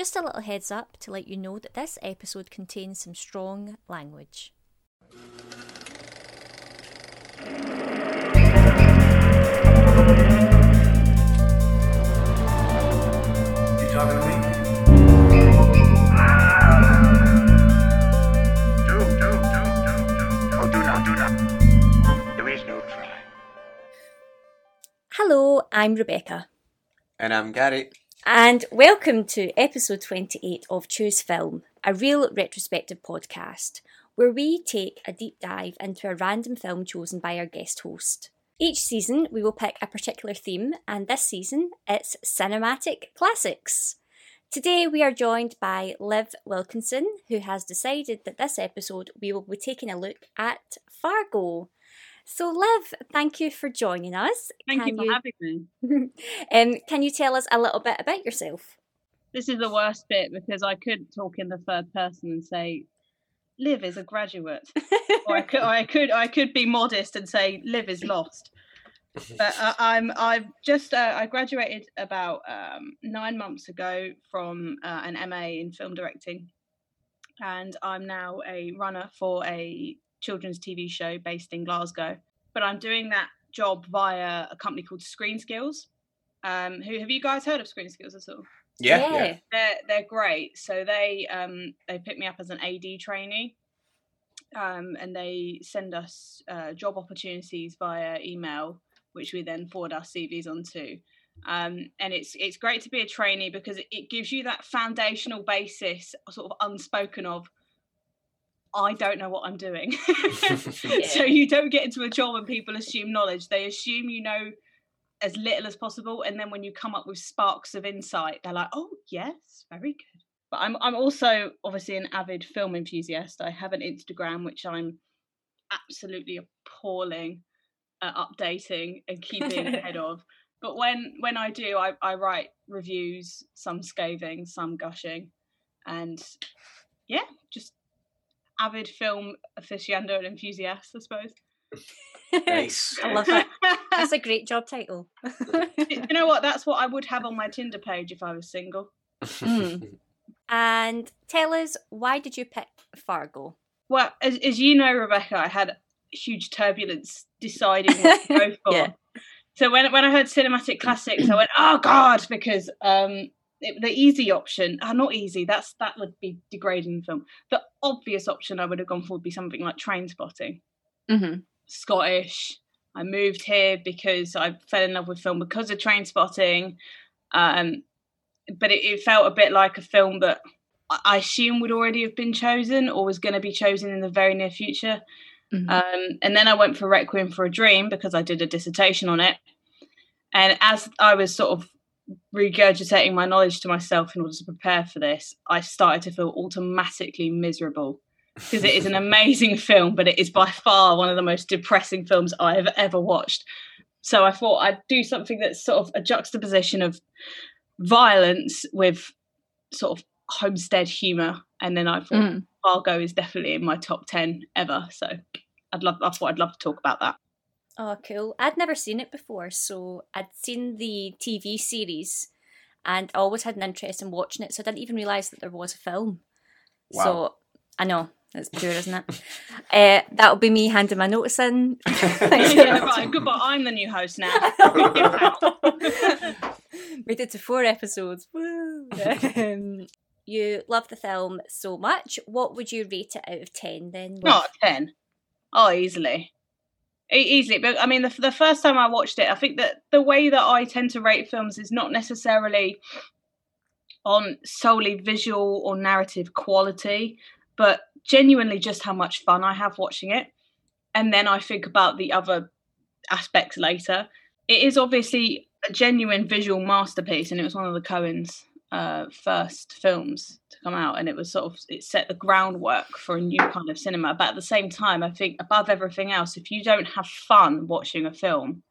Just a little heads up to let you know that this episode contains some strong language. You talking to me? Do, do, do, do, do. Do not, do not. There is no try. Hello, I'm Rebecca, And I'm Gary. And welcome to episode 28 of Choose Film, a real retrospective podcast where we take a deep dive into a random film chosen by our guest host. Each season, we will pick a particular theme, and this season, it's cinematic classics. Today, we are joined by Liv Wilkinson, who has decided that this episode we will be taking a look at Fargo. So, Liv, thank you for joining us. Thank Can you for having me. um, can you tell us a little bit about yourself? This is the worst bit because I could talk in the third person and say, "Liv is a graduate," or I could, or I could, I could be modest and say, "Liv is lost." But uh, I'm, I've just, uh, I graduated about um, nine months ago from uh, an MA in film directing, and I'm now a runner for a children's TV show based in Glasgow. But I'm doing that job via a company called ScreenSkills. Um, who have you guys heard of ScreenSkills at all? Yeah, yeah. they're they're great. So they um they picked me up as an AD trainee, um, and they send us uh, job opportunities via email, which we then forward our CVs onto. Um, and it's it's great to be a trainee because it, it gives you that foundational basis, sort of unspoken of. I don't know what I'm doing. so you don't get into a job and people assume knowledge. They assume you know as little as possible and then when you come up with sparks of insight they're like oh yes very good but i'm i'm also obviously an avid film enthusiast i have an instagram which i'm absolutely appalling at updating and keeping ahead of but when when i do I, I write reviews some scathing some gushing and yeah just avid film aficionado and enthusiast i suppose Nice. I love it. That's a great job title. you know what that's what i would have on my tinder page if i was single Mm. and tell us, why did you pick Fargo? Well, as, as you know, Rebecca, I had huge turbulence deciding what to go for. Yeah. So when when I heard cinematic classics, I went, "Oh God!" Because um, it, the easy option, oh, not easy. That's that would be degrading the film. The obvious option I would have gone for would be something like Trainspotting, Mm-hmm. Scottish. I moved here because I fell in love with film because of Trainspotting. Um, but it, it felt a bit like a film that I- assume would already have been chosen or was going to be chosen in the very near future. Mhm. Um, and then I went for Requiem for a Dream because I did a dissertation on it. And as I was sort of regurgitating my knowledge to myself in order to prepare for this, I started to feel automatically miserable because it is an amazing film, but it is by far one of the most depressing films I have ever watched. So I thought I'd do something that's sort of a juxtaposition of violence with sort of homestead humor. And then I thought Mm. Fargo is definitely in my top 10 ever. So I'd love, I thought I'd love to talk about that. Oh, cool. I'd never seen it before, so I'd seen the TV series and I always had an interest in watching it, so I didn't even realise that there was a film. Wow. So I know, it's pure, isn't it? uh, that'll be me handing my notice in. Thanks very yeah, much. right, goodbye. I'm the new host now. Made it to four episodes. Woo! um, you love the film so much. What would you rate it out of 10 then? with- Not 10. Oh, easily. Easily. But I mean, the, the first time I watched it, I think that the way that I tend to rate films is not necessarily on solely visual or narrative quality, but genuinely just how much fun I have watching it. And then I think about the other aspects later. It is obviously a genuine visual masterpiece, and it was one of the Coens' uh, first films come out, and it was sort of it set the groundwork for a new kind of cinema. But at the same time, I think above everything else, if you don't have fun watching a film,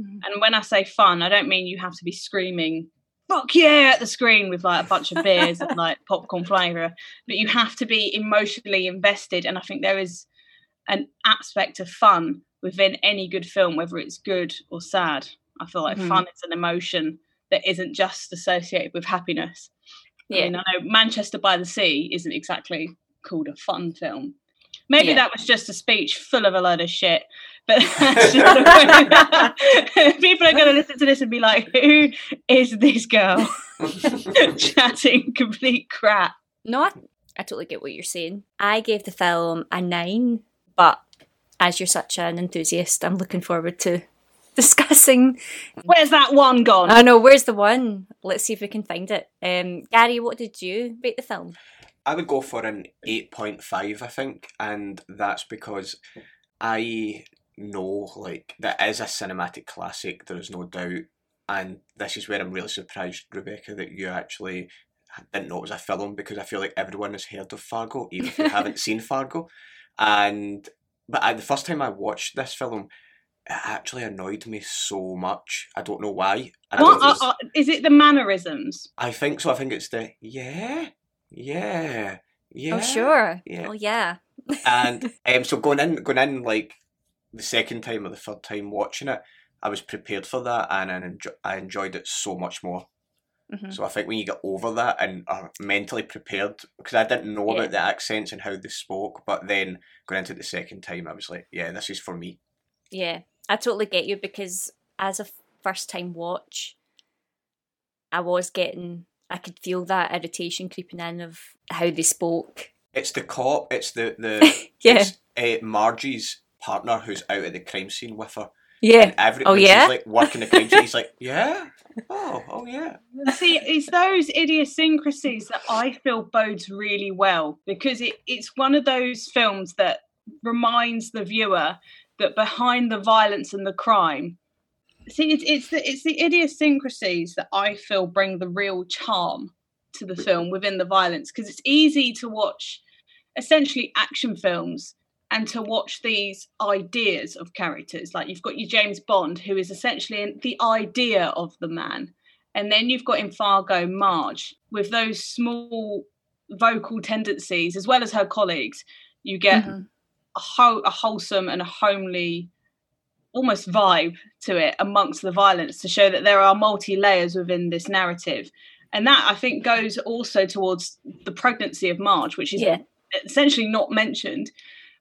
Mhm. and when I say fun, I don't mean you have to be screaming "fuck yeah" at the screen with like a bunch of beers and like popcorn flying everywhere, but you have to be emotionally invested. And I think there is an aspect of fun within any good film, whether it's good or sad. I feel like Mhm. fun is an emotion that isn't just associated with happiness. Yeah. I mean, I know Manchester by the Sea isn't exactly called a fun film. Maybe Yeah. that was just a speech full of a load of shit. But that's just the way that- people are going to listen to this and be like, "Who is this girl chatting complete crap?" No, I, I totally get what you're saying. I gave the film a nine, but as you're such an enthusiast, I'm looking forward to discussing. Where's that one gone? I know, where's the one? Let's see if we can find it. Um, Gary, what did you rate the film? I would go for an 8.5, I think, and that's because I know, like, that is a cinematic classic, there is no doubt, and this is where I'm really surprised, Rebecca, that you actually didn't know it was a film, because I feel like everyone has heard of Fargo, even if you haven't seen Fargo, and, but I, the first time I watched this film, it actually annoyed me so much. I don't know why. I don't What know if are, are, is it? The mannerisms? I think so. I think it's the yeah, yeah, yeah. oh, sure. yeah. Oh, yeah. And um, so going in, going in like the second time or the third time watching it, I was prepared for that, and I, enjo- I enjoyed it so much more. Mhm. So I think when you get over that and are mentally prepared, because I didn't know Yeah. about the accents and how they spoke, but then going into it the second time, I was like, yeah, this is for me. Yeah, I totally get you because as a first time watch, I was getting, I could feel that irritation creeping in of how they spoke. It's the cop. It's the the Yeah. It's, uh, Margie's partner who's out at the crime scene with her. Yeah. Every, Oh, yeah? She's like working the crime scene. He's like, yeah. Oh, oh yeah. See, it's those idiosyncrasies that I feel bodes really well because it, it's one of those films that reminds the viewer that behind the violence and the crime, see, it's it's the it's the idiosyncrasies that I feel bring the real charm to the film within the violence because it's easy to watch essentially action films and to watch these ideas of characters. Like you've got your James Bond who is essentially the idea of the man and then you've got in Fargo Marge with those small vocal tendencies as well as her colleagues. You get Mhm. A, a wholesome and a homely almost vibe to it amongst the violence to show that there are multi layers within this narrative and that I think goes also towards the pregnancy of Marge which is Yeah. essentially not mentioned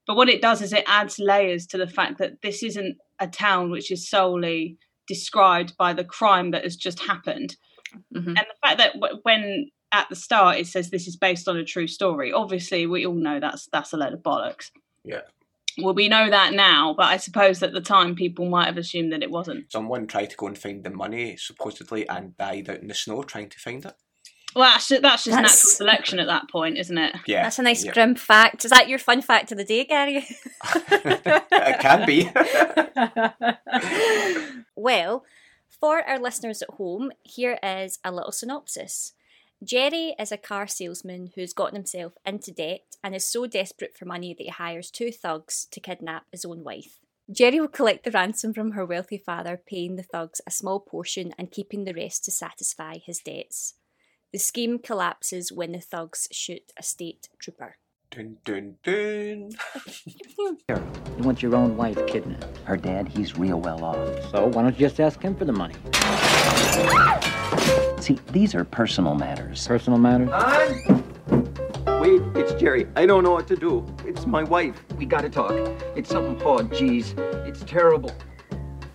but what it does is it adds layers to the fact that this isn't a town which is solely described by the crime that has just happened Mhm. and the fact that w- when at the start it says this is based on a true story obviously we all know that's that's a load of bollocks Yeah. well we know that now but i suppose at the time people might have assumed that it wasn't Someone tried to go and find the money supposedly and died out in the snow trying to find it. well that's just, that's just That's- natural selection at that point isn't it Yeah. That's a nice yeah. grim fact. Is that your fun fact of the day, Gary? it can be. well, for our listeners at home, here is a little synopsis. Jerry is a car salesman who's gotten himself into debt and is so desperate for money that he hires two thugs to kidnap his own wife. Jerry will collect the ransom from her wealthy father, paying the thugs a small portion and keeping the rest to satisfy his debts. The scheme collapses when the thugs shoot a state trooper. dun dun dun. You want your own wife kidnapped. Her dad, he's real well off. So why don't you just ask him for the money? See, these are personal matters. Personal matters? Wait, it's Jerry. I don't know what to do. It's my wife. We gotta talk. It's something hard, geez. It's terrible.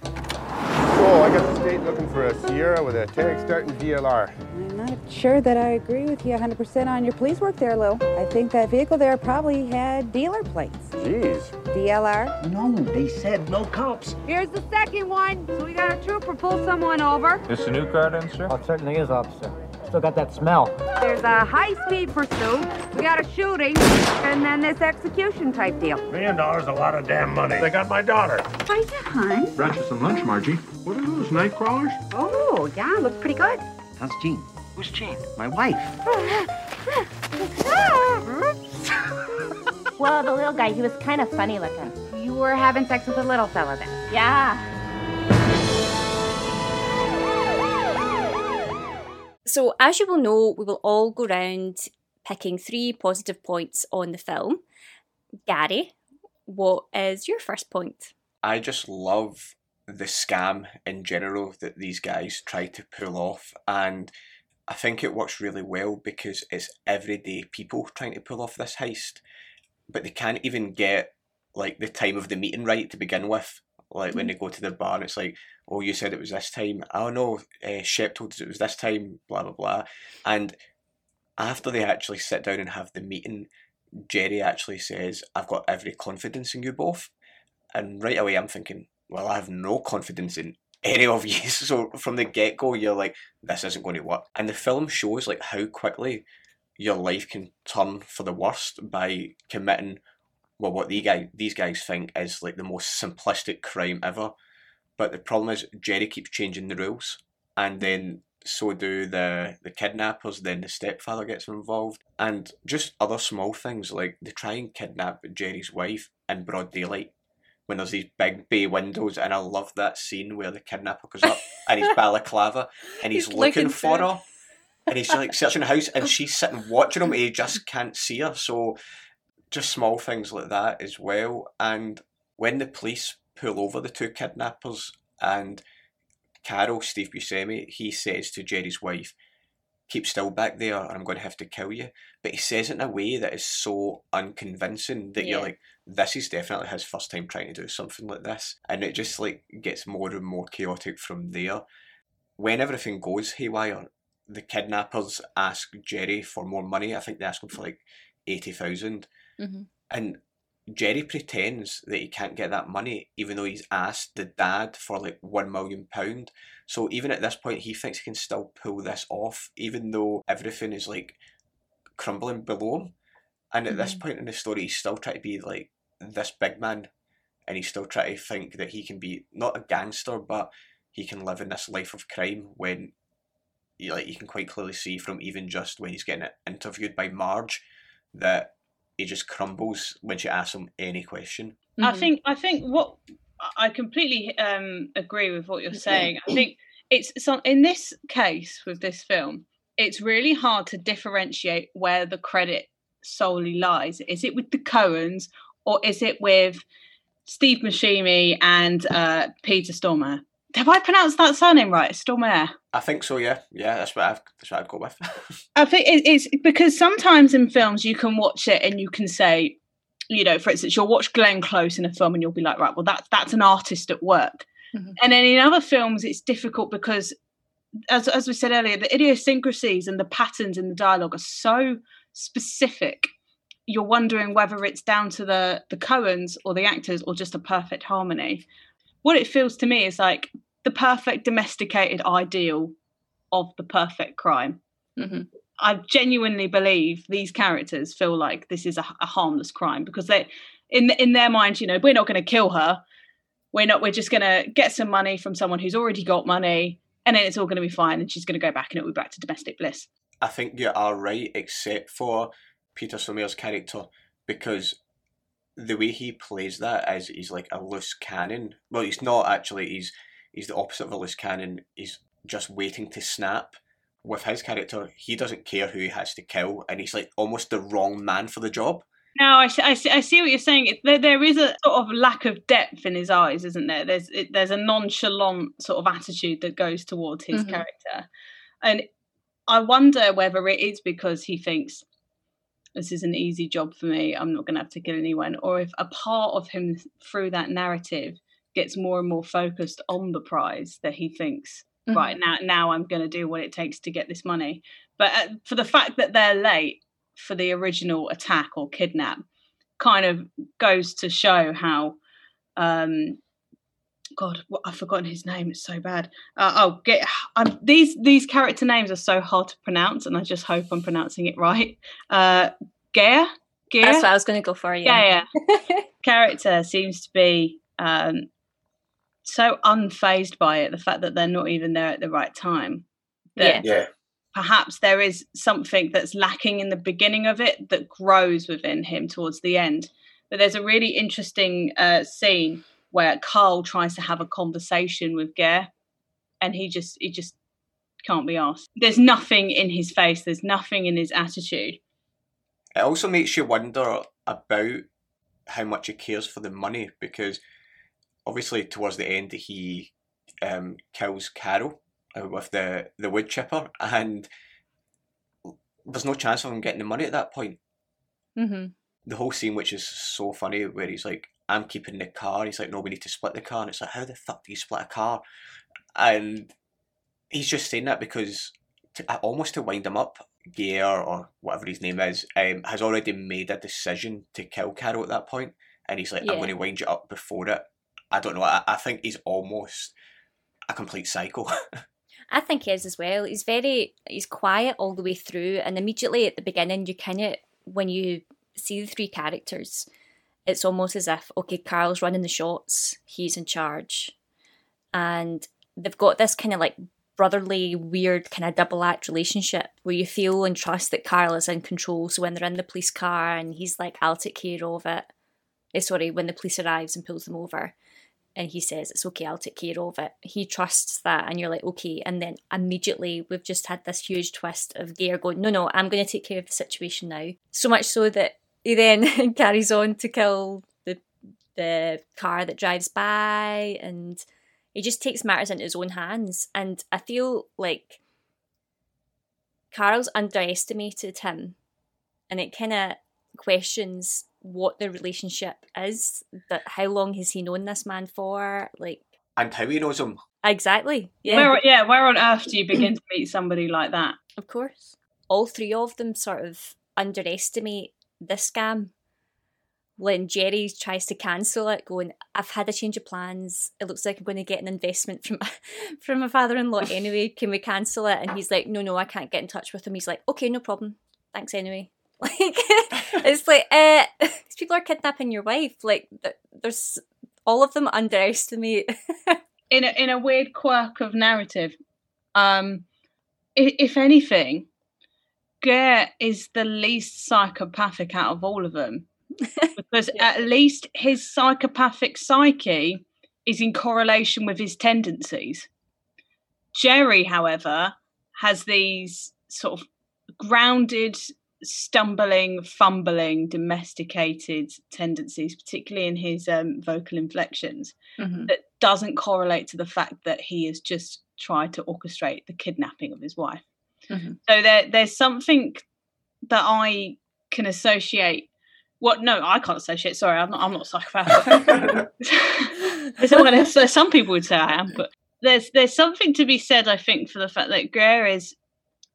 Oh, I got the state looking for a Sierra with a tag starting VLR. I'm not sure that I agree with you 100% on your police work there, Lou. I think that vehicle there probably had dealer plates. Jeez. DLR. No, they said no cops. Here's the second one. So we got a trooper pull someone over. This a new car then, sir? Oh, it certainly is, officer. Still got that smell. There's a high-speed pursuit. We got a shooting, and then this execution type deal. Million dollars, a lot of damn money. They got my daughter. Hiya, hon. Brought you some lunch, Margie. What are those, night crawlers? Oh, yeah, looks pretty good. How's Jean? Who's Jean? My wife. well, the little guy, he was kind of funny looking. You were having sex with the little fella then? Yeah. So, as you will know, we will all go round picking three positive points on the film. Gary, what is your first point? I just love the scam in general that these guys try to pull off, and I think it works really well because it's everyday people trying to pull off this heist, but they can't even get like the time of the meeting right to begin with. Like when they go to the bar, and it's like, "Oh, you said it was this time." Oh no, uh, Shep told us it was this time. Blah blah blah, and after they actually sit down and have the meeting, Jerry actually says, "I've got every confidence in you both," and right away I'm thinking, "Well, I have no confidence in any of you." So from the get go, you're like, "This isn't going to work," and the film shows like how quickly your life can turn for the worst by committing well what these guys these guys think is like the most simplistic crime ever. But the problem is Jerry keeps changing the rules, and then so do the the kidnappers. Then the stepfather gets involved, and just other small things like they try and kidnap Jerry's wife in broad daylight when there's these big bay windows, and I love that scene where the kidnapper goes up and he's balaclava and he's, He's looking, looking for her, and he's like searching the house, and she's sitting watching him, and he just can't see her. So just small things like that as well. And when the police pull over the two kidnappers and Carl, Steve Buscemi, he says to Jerry's wife, keep still back there or I'm going to have to kill you. But he says it in a way that is so unconvincing that you're like, this is definitely his first time trying to do something like this. And it just like gets more and more chaotic from there. When everything goes haywire, the kidnappers ask Jerry for more money. I think they ask him for like 80,000. Mhm. And Jerry pretends that he can't get that money, even though he's asked the dad for like one million pound. So even at this point, he thinks he can still pull this off, even though everything is like crumbling below him. And at this point in the story, he's still trying to be like this big man, and he's still trying to think that he can be not a gangster, but he can live in this life of crime when. You, like you can quite clearly see from even just when he's getting interviewed by Marge that he just crumbles when she asks him any question. Mm-hmm. I think I think what I completely um, agree with what you're saying. I think it's some in this case with this film, it's really hard to differentiate where the credit solely lies. Is it with the Coens or is it with Steve Buscemi and uh, Peter Stormare? Have I pronounced that surname right? Stormare. I think so. Yeah, yeah. That's what I've that's what I'd go with. I think it's because sometimes in films you can watch it and you can say, you know, for instance, you'll watch Glenn Close in a film and you'll be like, right, well, that's that's an artist at work. Mhm. And then in other films, it's difficult because, as as we said earlier, the idiosyncrasies and the patterns in the dialogue are so specific. You're wondering whether it's down to the the Coens or the actors or just a perfect harmony. What it feels to me is like the perfect domesticated ideal of the perfect crime. Mhm. I genuinely believe these characters feel like this is a, a harmless crime because they, in in their mind, you know, we're not going to kill her. We're not. We're just going to get some money from someone who's already got money, and then it's all going to be fine, and she's going to go back, and it'll be back to domestic bliss. I think you are right, except for Peter Stormare's character, because the way he plays that is he's like a loose cannon. Well, he's not actually. He's he's the opposite of a loose cannon. He's just waiting to snap. With his character, he doesn't care who he has to kill, and he's like almost the wrong man for the job. No, I, see- I, see, I see what you're saying. There, there is a sort of lack of depth in his eyes, isn't there? There's it, there's a nonchalant sort of attitude that goes towards his Mhm. character, and I wonder whether it is because he thinks this is an easy job for me. I'm not going to have to kill anyone, or if a part of him through that narrative gets more and more focused on the prize that he thinks right now now I'm going to do what it takes to get this money. But uh, for the fact that they're late for the original attack or kidnap, kind of goes to show how. Um, God, what, I've forgotten his name. It's so bad. Uh, oh, get um, these these character names are so hard to pronounce, and I just hope I'm pronouncing it right. Uh, Gare, Gare. That's what I was going to go for. Yeah. Yeah, yeah. Character seems to be um, so unfazed by it. The fact that they're not even there at the right time. That Yeah. perhaps there is something that's lacking in the beginning of it that grows within him towards the end. But there's a really interesting uh, scene where Carl tries to have a conversation with Gare, and he just he just can't be asked. There's nothing in his face. There's nothing in his attitude. It also makes you wonder about how much he cares for the money because obviously towards the end he um, kills Carl uh, with the, the wood chipper and there's no chance of him getting the money at that point. Mm-hmm. The whole scene, which is so funny, where he's like, "I'm keeping the car." He's like, "No, we need to split the car," and it's like, "How the fuck do you split a car?" And he's just saying that because to, uh, almost to wind him up, Gear or whatever his name is, um, has already made a decision to kill Carl at that point, and he's like, Yeah. "I'm going to wind you up before it." I don't know. I, I think he's almost a complete psycho. I think he is as well. He's very he's quiet all the way through, and immediately at the beginning, you kind of when you see the three characters, it's almost as if okay, Carl's running the shots, he's in charge, and they've got this kind of like brotherly, weird kind of double act relationship where you feel and trust that Carl is in control. So when they're in the police car and he's like, "I'll take care of it," eh, sorry, when the police arrives and pulls them over and he says it's okay i'll take care of it. He trusts that and you're like okay. And then immediately we've just had this huge twist of Gare going no no i'm going to take care of the situation now. So much so that he then carries on to kill the the car that drives by and he just takes matters into his own hands and i feel like carl's underestimated him and it kind of questions what the relationship is that how long has he known this man for like and how he knows him. exactly yeah Where, yeah, where on earth do you begin to meet somebody like that? of course all three of them sort of underestimate this scam when jerry tries to cancel it going i've had a change of plans. It looks like i'm going to get an investment from from my father-in-law anyway. Can we cancel it? And he's like no no i can't get in touch with him. He's like okay no problem. Thanks anyway. Like it's like uh these people are kidnapping your wife. Like there's all of them underestimate in a, in a weird quirk of narrative, um, if anything, Gare is the least psychopathic out of all of them because at least his psychopathic psyche is in correlation with his tendencies. Jerry, however, has these sort of grounded, stumbling, fumbling, domesticated tendencies, particularly in his um, vocal inflections Mhm. that doesn't correlate to the fact that he has just tried to orchestrate the kidnapping of his wife. Mhm. So there, there's something that I can associate. What? No, I can't associate. Sorry, I'm not. I'm not psychopathic. There's all gonna- so some people would say I am, but there's there's something to be said. I think for the fact that Greer is,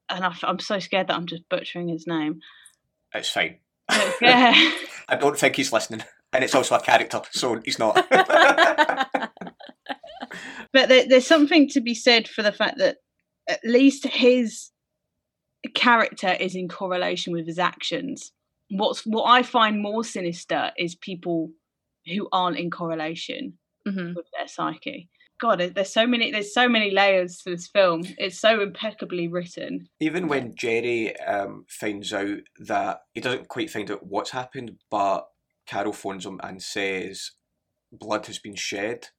and I, am so scared that I'm just butchering his name. It's fine. But Greer, I don't think he's listening, and it's also a character, so he's not. but there, there's something to be said for the fact that at least his character is in correlation with his actions. What's what I find more sinister is people who aren't in correlation Mhm. with their psyche. God, there's so many. There's so many layers to this film. It's so impeccably written. Even when Jerry um, finds out that he doesn't quite find out what's happened, but Carl phones him and says blood has been shed,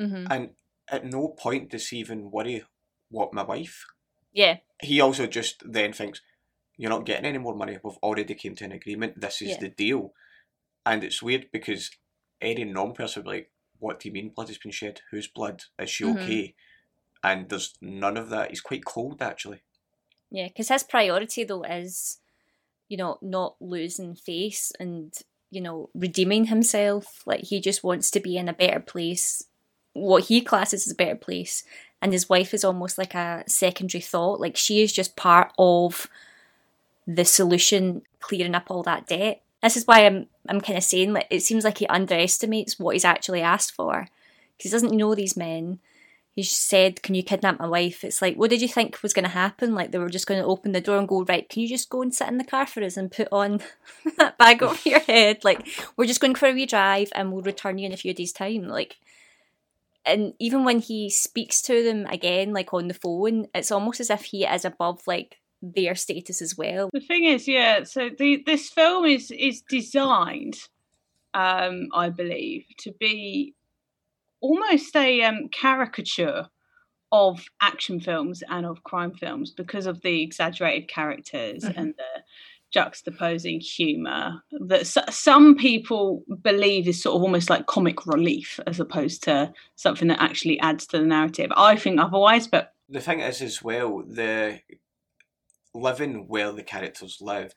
Mhm. and at no point does he even worry what my wife. Yeah He also just then thinks, "You're not getting any more money. We've already came to an agreement. This is Yeah. the deal." And it's weird because any non person would be like, "What do you mean blood has been shed? Whose blood? Is she Mhm. okay?" And there's none of that. He's quite cold actually. Yeah, because his priority though is, you know, not losing face and you know redeeming himself. Like he just wants to be in a better place, what he classes as a better place, and his wife is almost like a secondary thought. Like she is just part of the solution, clearing up all that debt. This is why I'm I'm kind of saying like it seems like he underestimates what he's actually asked for because he doesn't know these men he said, Can you kidnap my wife? It's like, what did you think was going to happen? Like, they were just going to open the door and go, Right, can you just go and sit in the car for us and put on that bag over your head? Like, we're just going for a wee drive and we'll return you in a few days' time. Like, and even when he speaks to them again, like on the phone, it's almost as if he is above like their status as well. The thing is, yeah. So the this film is is designed, um, I believe, to be almost a um, caricature of action films and of crime films because of the exaggerated characters Mhm. and the juxtaposing humor that s- some people believe is sort of almost like comic relief as opposed to something that actually adds to the narrative. I think otherwise, but the thing is as well the living where the characters live,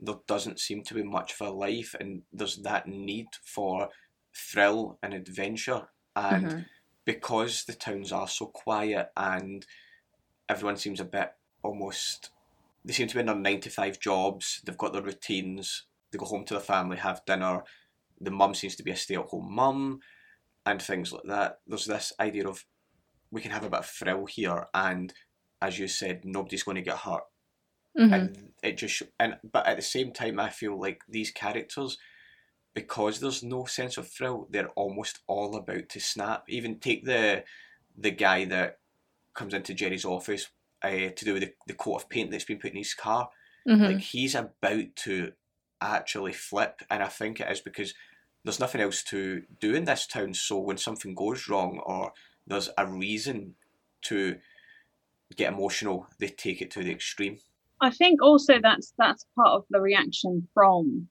there doesn't seem to be much of a life, and there's that need for thrill and adventure. And Mhm. because the towns are so quiet and everyone seems a bit almost, they seem to be in their nine to five jobs, they've got their routines, they go home to their family, have dinner. The mum seems to be a stay at home mum, and things like that. There's this idea of we can have a bit of thrill here, and as you said, nobody's going to get hurt Mhm. and it just and but at the same time i feel like these characters because there's no sense of thrill they're almost all about to snap even take the the guy that comes into jerry's office uh, to do with the, the coat of paint that's been put in his car. Mhm. like he's about to actually flip and i think it is because there's nothing else to do in this town. So when something goes wrong or there's a reason to get emotional they take it to the extreme. I think also that's that's part of the reaction from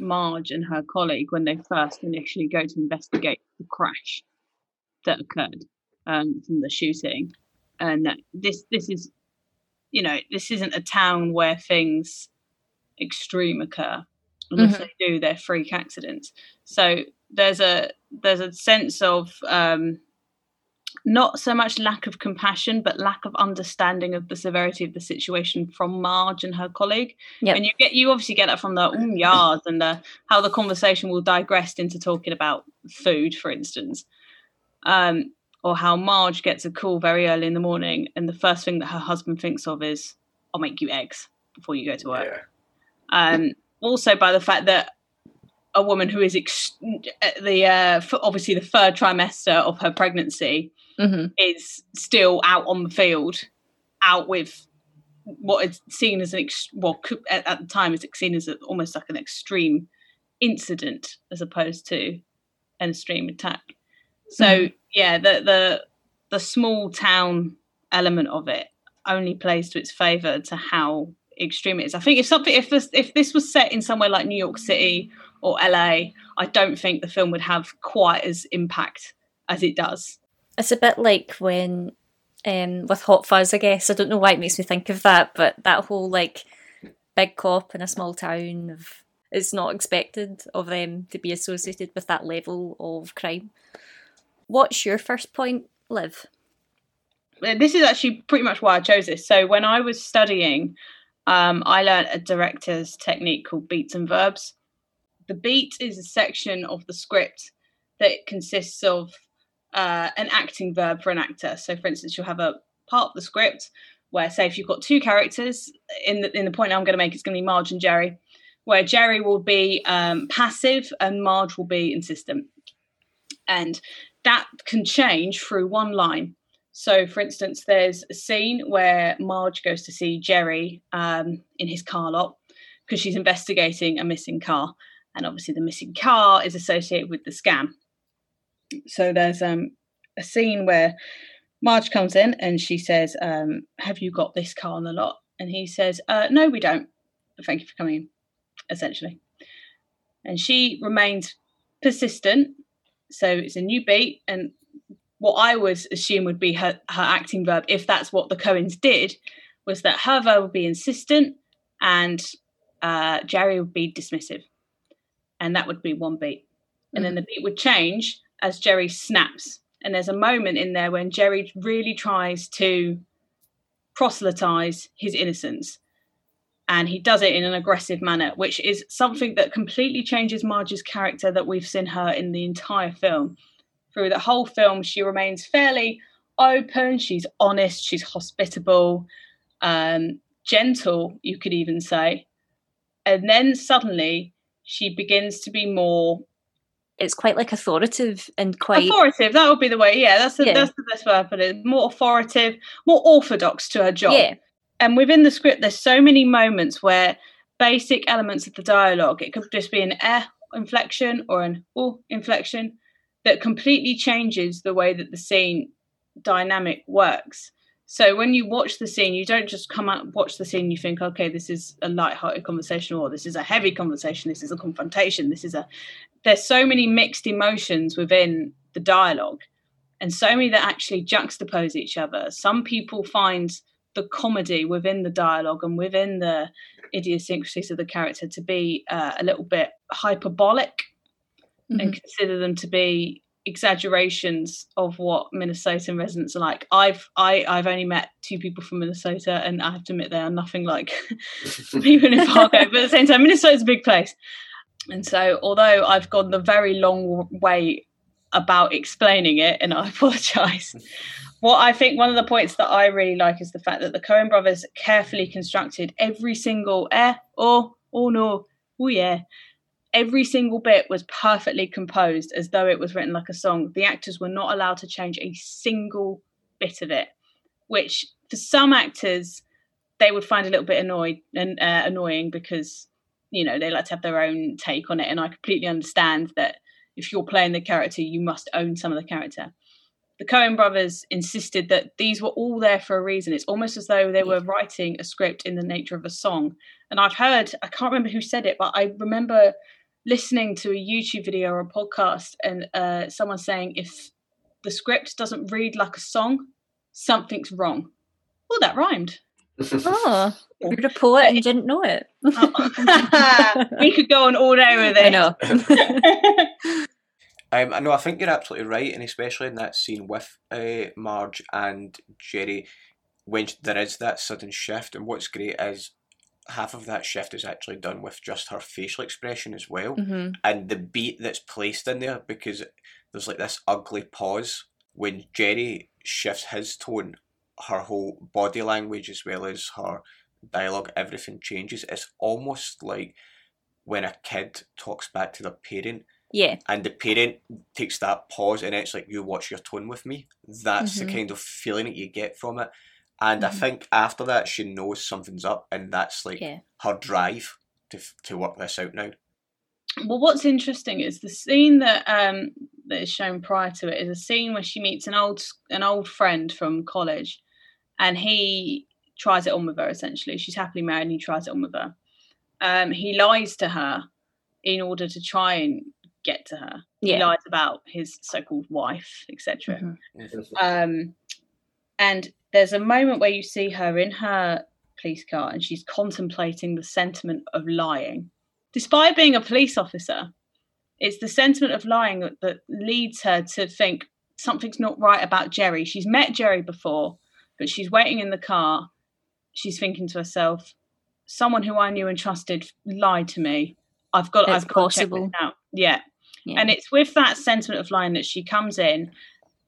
Marge and her colleague when they first initially go to investigate the crash that occurred um, from the shooting, and this this is, you know, this isn't a town where things extreme occur. Unless Mhm. they do, they're freak accidents. So there's a there's a sense of um, not so much lack of compassion, but lack of understanding of the severity of the situation from Marge and her colleague. Yep. And you get you obviously get that from the mm, yards and the how the conversation will digress into talking about food, for instance. Um, or how Marge gets a call very early in the morning, and the first thing that her husband thinks of is, "I'll make you eggs before you go to work." Um, also, by the fact that a woman who is ex- the uh, obviously the third trimester of her pregnancy Mhm. is still out on the field, out with what is seen as an ex- well at, at the time is seen as a, almost like an extreme incident as opposed to an extreme attack. So Mhm. yeah, the the the small town element of it only plays to its favour to how extreme it is. I think if something if this if this was set in somewhere like New York City or LA, I don't think the film would have quite as impact as it does. It's a bit like when um, with Hot Fuzz, I guess. I don't know why it makes me think of that, but that whole like big cop in a small town of it's not expected of them to be associated with that level of crime. What's your first point, Liv? Uh, this is actually pretty much why I chose this. So when I was studying, um, I learned a director's technique called beats and verbs. The beat is a section of the script that consists of uh, an acting verb for an actor. So, for instance, you'll have a part of the script where, say, if you've got two characters, in the in the point I'm going to make, it's going to be Marge and Jerry, where Jerry will be um, passive and Marge will be insistent, and that can change through one line. So, for instance, there's a scene where Marge goes to see Jerry um, in his car lot because she's investigating a missing car. And obviously, the missing car is associated with the scam. So, there's um, a scene where Marge comes in and she says, um, Have you got this car on the lot? And he says, uh, No, we don't. But thank you for coming in, essentially. And she remains persistent. So, it's a new beat. And what I would assume would be her, her acting verb, if that's what the Coens did, was that her verb would be insistent and uh, Jerry would be dismissive. And that would be one beat. And then the beat would change as Jerry snaps. And there's a moment in there when Jerry really tries to proselytize his innocence. And he does it in an aggressive manner, which is something that completely changes Marge's character that we've seen her in the entire film through the whole film, she remains fairly open. She's honest. She's hospitable, um, gentle, you could even say. And then suddenly she begins to be more It's quite like authoritative and quite authoritative. That would be the way. Yeah, that's the, Yeah. that's the best word for it. More authoritative, more orthodox to her job. Yeah. And within the script, there's so many moments where basic elements of the dialogue, it could just be an eh inflection or an oh inflection that completely changes the way that the scene dynamic works. So when you watch the scene, you don't just come out watch the scene. You think, okay, this is a light-hearted conversation, or this is a heavy conversation. This is a confrontation. This is a. There's so many mixed emotions within the dialogue, and so many that actually juxtapose each other. Some people find the comedy within the dialogue and within the idiosyncrasies of the character to be uh, a little bit hyperbolic Mm-hmm. and consider them to be exaggerations of what Minnesotan residents are like. I've I, I've only met two people from Minnesota, and I have to admit they are nothing like people in Fargo. but at the same time, Minnesota's a big place, and so although I've gone the very long way about explaining it, and I apologise. What I think one of the points that I really like is the fact that the Coen brothers carefully constructed every single eh, oh, oh no, oh yeah, every single bit was perfectly composed as though it was written like a song. The actors were not allowed to change a single bit of it, which for some actors they would find a little bit annoyed and uh, annoying because you know they like to have their own take on it. And I completely understand that if you're playing the character, you must own some of the character. The Coen brothers insisted that these were all there for a reason. It's almost as though they were writing a script in the nature of a song. And I've heard, I can't remember who said it, but I remember listening to a YouTube video or a podcast and uh, someone saying if the script doesn't read like a song, something's wrong. Oh, that rhymed. Oh, you're a poet and didn't know it. we could go on all day with it. I know. Um, I know. I think you're absolutely right, and especially in that scene with uh, Marge and Jerry, when there is that sudden shift. And what's great is half of that shift is actually done with just her facial expression as well, Mhm. and the beat that's placed in there because there's like this ugly pause when Jerry shifts his tone. Her whole body language, as well as her dialogue, everything changes. It's almost like when a kid talks back to their parent Yeah. and the parent takes that pause and it's like you watch your tone with me that's Mhm. the kind of feeling that you get from it and i Mhm. think after that she knows something's up and that's like Yeah. her drive to f- to work this out now Well, what's interesting is the scene that um that is shown prior to it is a scene where she meets an old an old friend from college, and he tries it on with her. Essentially, she's happily married, and he tries it on with her. Um, he lies to her in order to try and get to her. Yeah. He lies about his so-called wife, etc. Mhm. Um, and there's a moment where you see her in her police car and she's contemplating the sentiment of lying. Despite being a police officer, it's the sentiment of lying that, that leads her to think something's not right about Jerry. She's met Jerry before, but she's waiting in the car. She's thinking to herself, someone who I knew and trusted lied to me. I've got, It's I've got to check this possible. out. Yeah. Yeah. And it's with that sentiment of lying that she comes in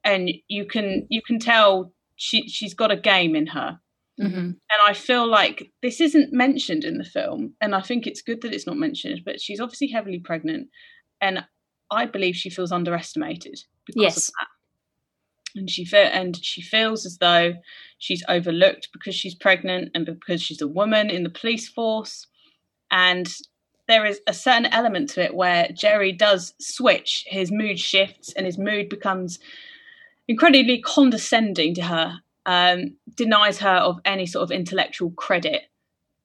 and you can you can tell she she's got a game in her Mhm. and i feel like this isn't mentioned in the film and i think it's good that it's not mentioned but she's obviously heavily pregnant and i believe she feels underestimated because Yes. of that and she fe- and she feels as though she's overlooked because she's pregnant and because she's a woman in the police force and there is a certain element to it where Jerry does switch his mood shifts and his mood becomes incredibly condescending to her um, denies her of any sort of intellectual credit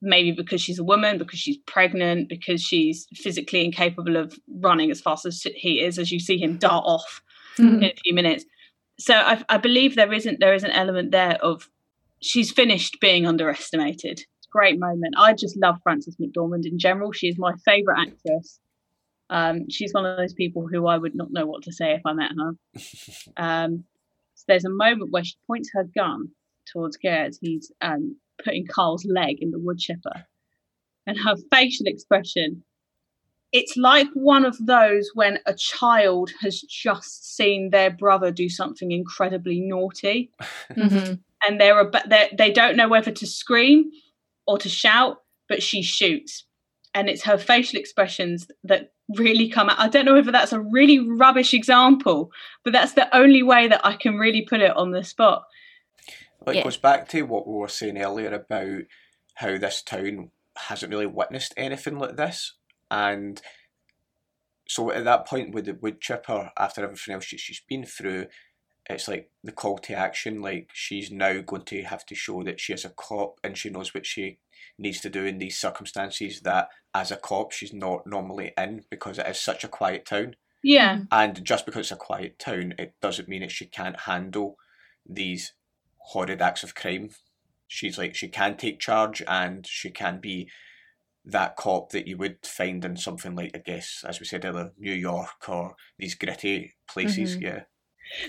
maybe because she's a woman because she's pregnant because she's physically incapable of running as fast as he is as you see him dart off in a few minutes. So I, I believe there isn't there is an element there of she's finished being underestimated great moment i just love frances mcdormand in general she is my favorite actress um, she's one of those people who i would not know what to say if i met her um, so there's a moment where she points her gun towards Garrett. He's um, putting Carl's leg in the wood chipper. And her facial expression, it's like one of those when a child has just seen their brother do something incredibly naughty Mhm. and they're, ab- they're they don't know whether to scream or to shout, but she shoots. And it's her facial expressions that really come out. I don't know whether that's a really rubbish example, but that's the only way that I can really put it on the spot. Well, it Yeah. goes back to what we were saying earlier about how this town hasn't really witnessed anything like this, and so at that point with the wood chipper, after everything else that she's been through, it's like the call to action. Like she's now going to have to show that she is a cop and she knows what she needs to do in these circumstances that, as a cop, she's not normally in because it is such a quiet town. Yeah. And just because it's a quiet town, it doesn't mean that she can't handle these horrid acts of crime she's like she can take charge and she can be that cop that you would find in something like I guess as we said earlier New York or these gritty places Mhm. yeah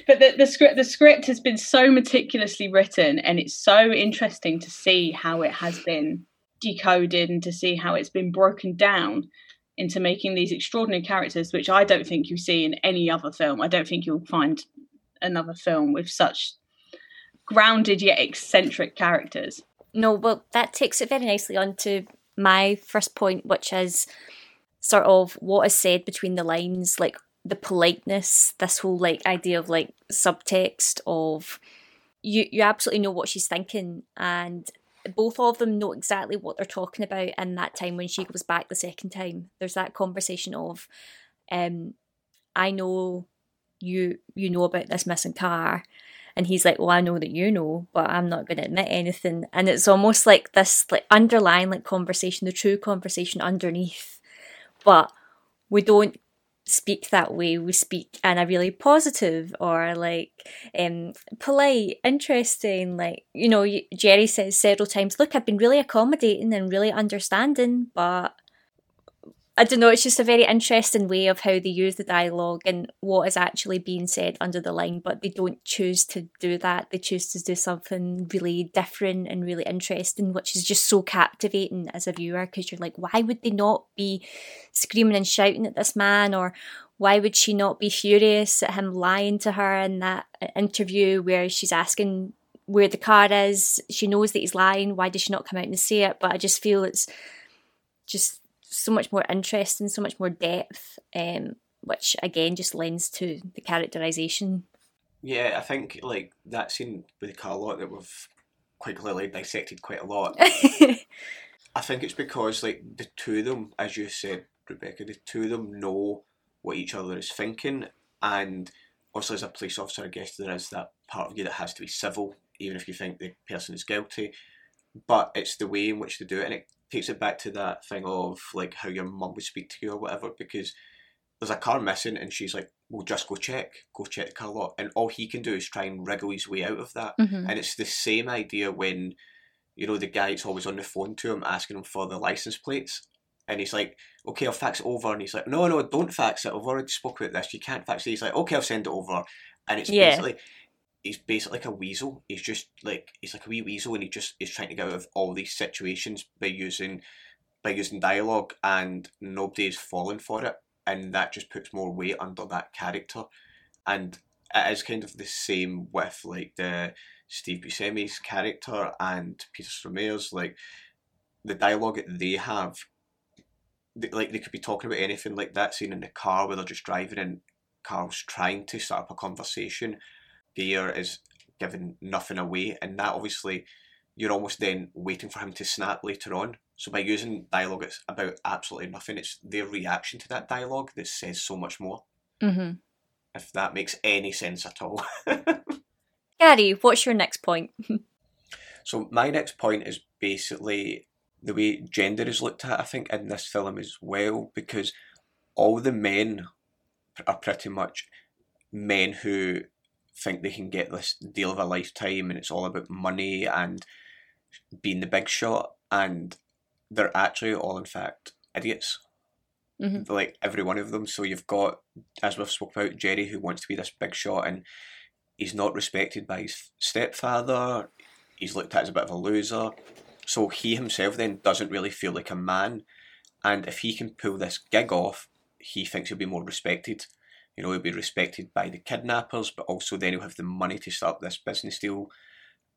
But the, the script the script has been so meticulously written and it's so interesting to see how it has been decoded and to see how it's been broken down into making these extraordinary characters which I don't think you see in any other film. I don't think you'll find another film with such grounded yet eccentric characters. No, well, that takes it very nicely on to my first point, which is sort of what is said between the lines, like the politeness, this whole like idea of like subtext of you you absolutely know what she's thinking and both of them know exactly what they're talking about in that time when she goes back the second time. There's that conversation of um I know you you know about this missing car and he's like, Well, I know that you know, but I'm not gonna admit anything and it's almost like this like underlying like conversation, the true conversation underneath. But we don't speak that way. We speak in a really positive or like um polite, interesting, like you know, Jerry says several times, Look, I've been really accommodating and really understanding, but I don't know, it's just a very interesting way of how they use the dialogue and what is actually being said under the line, but they don't choose to do that. They choose to do something really different and really interesting, which is just so captivating as a viewer because you're like, why would they not be screaming and shouting at this man? Or why would she not be furious at him lying to her in that uh, interview where she's asking where the car is? She knows that he's lying. Why does she not come out and say it? But I just feel it's just so much more interesting, so much more depth, um, which again just lends to the characterization. yeah I think like that scene with the that we've quite clearly dissected quite a lot I think it's because like the two of them, as you said, Rebecca, the two of them know what each other is thinking, and also as a police officer, I guess there is that part of you that has to be civil, even if you think the person is guilty. But it's the way in which they do it, and it takes it back to that thing of like how your mum would speak to you or whatever, because there's a car missing, and she's like, "Well, just go check, go check the car lot," and all he can do is try and wriggle his way out of that, Mhm. and it's the same idea when you know, the guy that's always on the phone to him asking him for the license plates. And he's like, okay, I'll fax it over. And he's like, no, no, don't fax it. I've already spoke about this. You can't fax it. He's like, okay, I'll send it over. And it's Yeah. basically, he's basically like a weasel. He's just like, he's like a wee weasel and he just is trying to get out of all these situations by using, by using dialogue and nobody is falling for it. And that just puts more weight under that character. And it is kind of the same with like the Steve Buscemi's character and Peter Stormare's like the dialogue that they have. They, like they could be talking about anything like that scene in the car where they're just driving and Carl's trying to start up a conversation. Gaear is giving nothing away, and that obviously you're almost then waiting for him to snap later on. So by using dialogue it's about absolutely nothing, it's their reaction to that dialogue that says so much more. Mm-hmm. If that makes any sense at all. Gary, what's your next point? So my next point is basically the way gender is looked at, I think, in this film as well, because all the men are pretty much men who think they can get this deal of a lifetime and it's all about money and being the big shot and they're actually all in fact idiots. Mhm. Like every one of them. So you've got, as we've spoke about, Jerry who wants to be this big shot and he's not respected by his stepfather. He's looked at as a bit of a loser. So he himself then doesn't really feel like a man. And if he can pull this gig off, he thinks he'll be more respected. You know, he'll be respected by the kidnappers, but also then he'll have the money to start this business deal.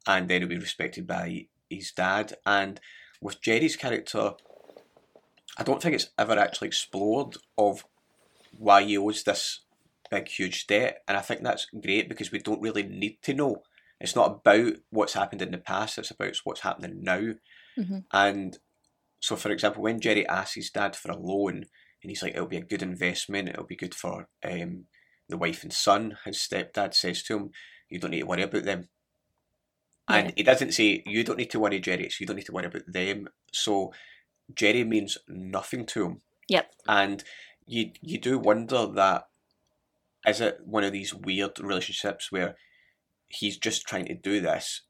And then he'll be respected by his dad. And with Jerry's character, I don't think it's ever actually explored of why he owes this big, huge debt. And I think that's great because we don't really need to know. It's not about what's happened in the past, it's about what's happening now. Mhm. And so, for example, when Jerry asks his dad for a loan, and he's like, it'll be a good investment, it'll be good for um, the wife and son, his stepdad says to him, you don't need to worry about them. And he doesn't say, you don't need to worry, Jerry, so you don't need to worry about them. So Jerry means nothing to him. Yep. And you you do wonder that is it one of these weird relationships where he's just trying to do this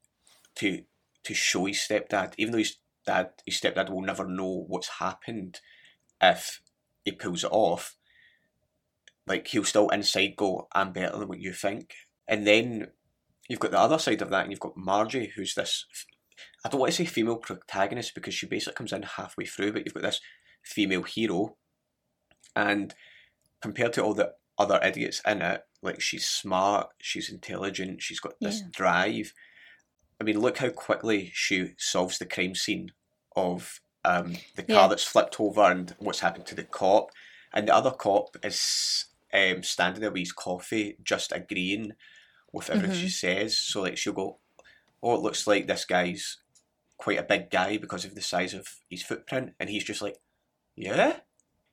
to to show his stepdad, even though his dad, his stepdad will never know what's happened if he pulls it off. Like he'll still inside go, "I'm better than what you think," and then you've got the other side of that, and you've got Margie, who's this. I don't want to say female protagonist because she basically comes in halfway through, but you've got this female hero, and compared to all the other idiots in it, like she's smart, she's intelligent, she's got this Yeah. drive. I mean, look how quickly she solves the crime scene of um, the car Yeah. that's flipped over and what's happened to the cop. And the other cop is um, standing there with his coffee, just agreeing with everything she says. So, like, she'll go, Oh, it looks like this guy's quite a big guy because of the size of his footprint. And he's just like, Yeah,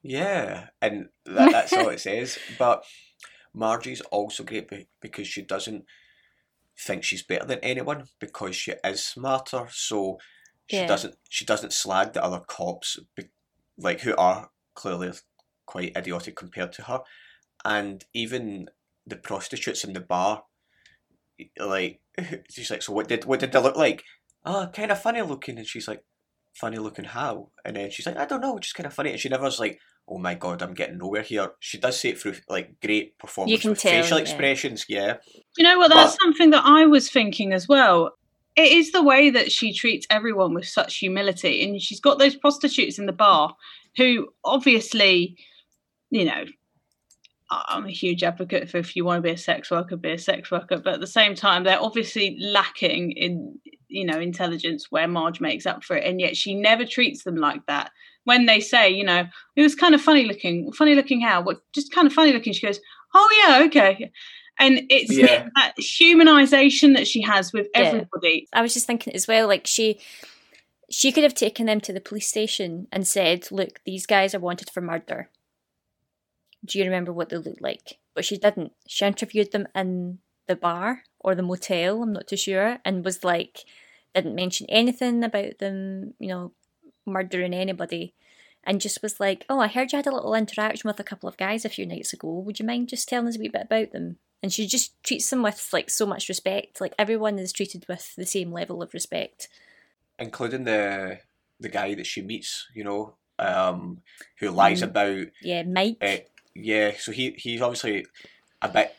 yeah. And that, that's all it says. But Margie's also great be- because she doesn't think she's better than anyone because she is smarter. So she Yeah. doesn't she doesn't slag the other cops be- like who are clearly quite idiotic compared to her, and even the prostitutes in the bar, like she's like, so what did what did they look like? Oh, kind of funny looking, and she's like, funny looking how? And then she's like, I don't know, just kind of funny, and she never's like. Oh my god, I'm getting nowhere here. She does say it through like great performance can with tell, facial yeah. expressions, yeah. You know what? That's But- something that I was thinking as well. It is the way that she treats everyone with such humility, and she's got those prostitutes in the bar who obviously, you know, I'm a huge advocate for if you want to be a sex worker, be a sex worker, but at the same time, they're obviously lacking in, you know, intelligence where Marge makes up for it, and yet she never treats them like that. When they say, you know, it was kind of funny looking, funny looking how, what, just kind of funny looking, she goes, oh yeah, okay. And it's Yeah. that humanization that she has with Yeah. everybody. I was just thinking as well, like she she could have taken them to the police station and said, Look, these guys are wanted for murder. Do you remember what they looked like? But she didn't. She interviewed them in the bar or the motel, I'm not too sure, and was like didn't mention anything about them, you know, murdering anybody. And just was like, Oh, I heard you had a little interaction with a couple of guys a few nights ago. Would you mind just telling us a wee bit about them? And she just treats them with like so much respect. Like everyone is treated with the same level of respect. including the the guy that she meets, you know, um, who lies Mm. about. Yeah, Mike. Uh, yeah, so he he's obviously a bit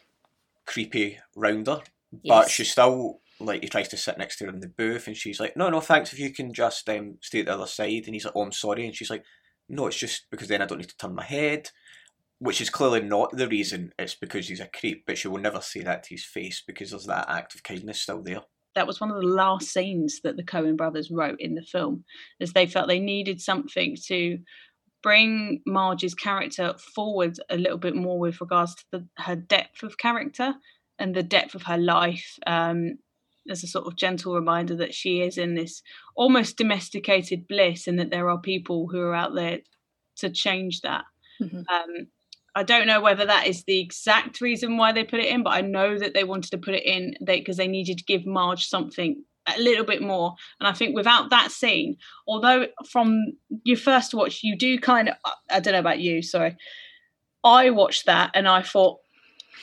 creepy rounder, but Yes. she's still like he tries to sit next to her in the booth, and she's like, "No, no, thanks. If you can just um, stay at the other side," and he's like, "Oh, I'm sorry," and she's like, "No, it's just because then I don't need to turn my head." Which is clearly not the reason. It's because he's a creep, but she will never say that to his face because there's that act of kindness still there. that was one of the last scenes that the Coen brothers wrote in the film, as they felt they needed something to bring Marge's character forward a little bit more with regards to the, her depth of character and the depth of her life. Um, as a sort of gentle reminder that she is in this almost domesticated bliss, and that there are people who are out there to change that. Mhm. Um, I don't know whether that is the exact reason why they put it in, but I know that they wanted to put it in because they needed to give Marge something a little bit more. And I think without that scene, although from your first watch, you do kind of, I don't know about you, sorry, I watched that and I thought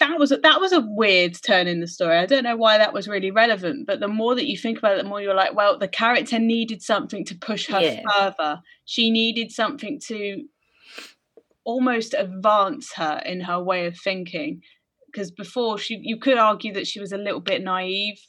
that was a, that was a weird turn in the story. I don't know why that was really relevant, but the more that you think about it, the more you're like, well, the character needed something to push her Yeah. further. She needed something to almost advance her in her way of thinking because before she you could argue that she was a little bit naive.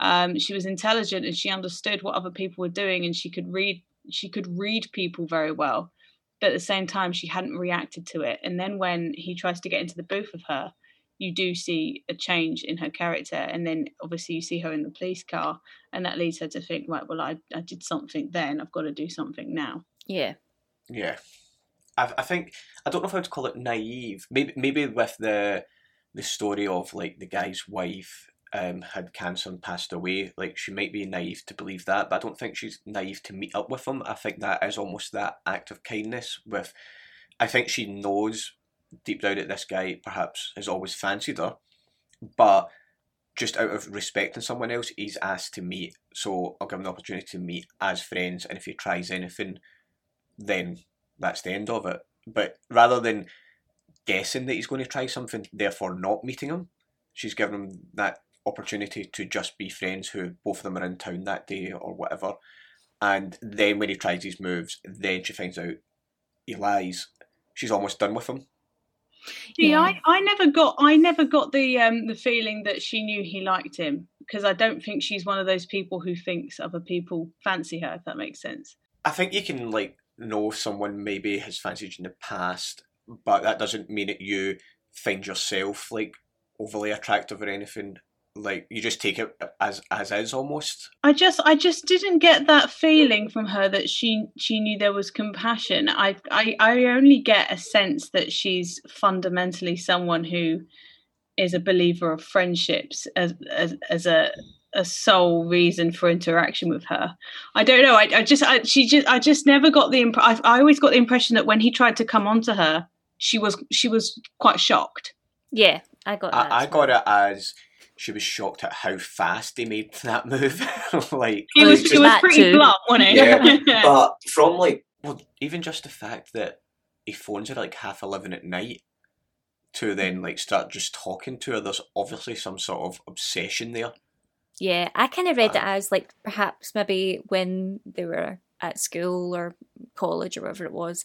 Um, she was intelligent and she understood what other people were doing and she could read she could read people very well but at the same time she hadn't reacted to it. And then when he tries to get into the booth of her you do see a change in her character and then obviously you see her in the police car and that leads her to think right well i, I did something then. I've got to do something now. Yeah. Yeah, I, I think I don't know I would call it naive. Maybe maybe with the the story of like the guy's wife um had cancer and passed away. Like she might be naive to believe that, but I don't think she's naive to meet up with him. I think that is almost that act of kindness. With, I think she knows deep down that this guy perhaps has always fancied her, but just out of respect respecting someone else, he's asked to meet. So I'll give him the opportunity to meet as friends, and if he tries anything, then that's the end of it. But rather than guessing that he's going to try something, therefore not meeting him, she's given him that opportunity to just be friends who both of them are in town that day or whatever. And then when he tries his moves, then she finds out he lies. She's almost done with him. Yeah, I, I never got I never got the um the feeling that she knew he liked him because I don't think she's one of those people who thinks other people fancy her. If that makes sense. I think you can like know someone maybe has fancied you in the past, but that doesn't mean that you find yourself like overly attractive or anything. Like you just take it as as is almost. I just I just didn't get that feeling from her that she she knew there was compassion. I I, I only get a sense that she's fundamentally someone who is a believer of friendships as as, as a a sole reason for interaction with her. I don't know. I, I just I, she just I just never got the imp- I, I always got the impression that when he tried to come on to her, she was she was quite shocked. Yeah, I got that. I, I got it as she was shocked at how fast he made that move. like He was he was pretty too. blunt, wasn't he? Yeah, but from like well, even just the fact that he phones her at like half eleven at night to then like start just talking to her, there's obviously some sort of obsession there. Yeah, I kind of read it as like perhaps maybe when they were at school or college or whatever it was,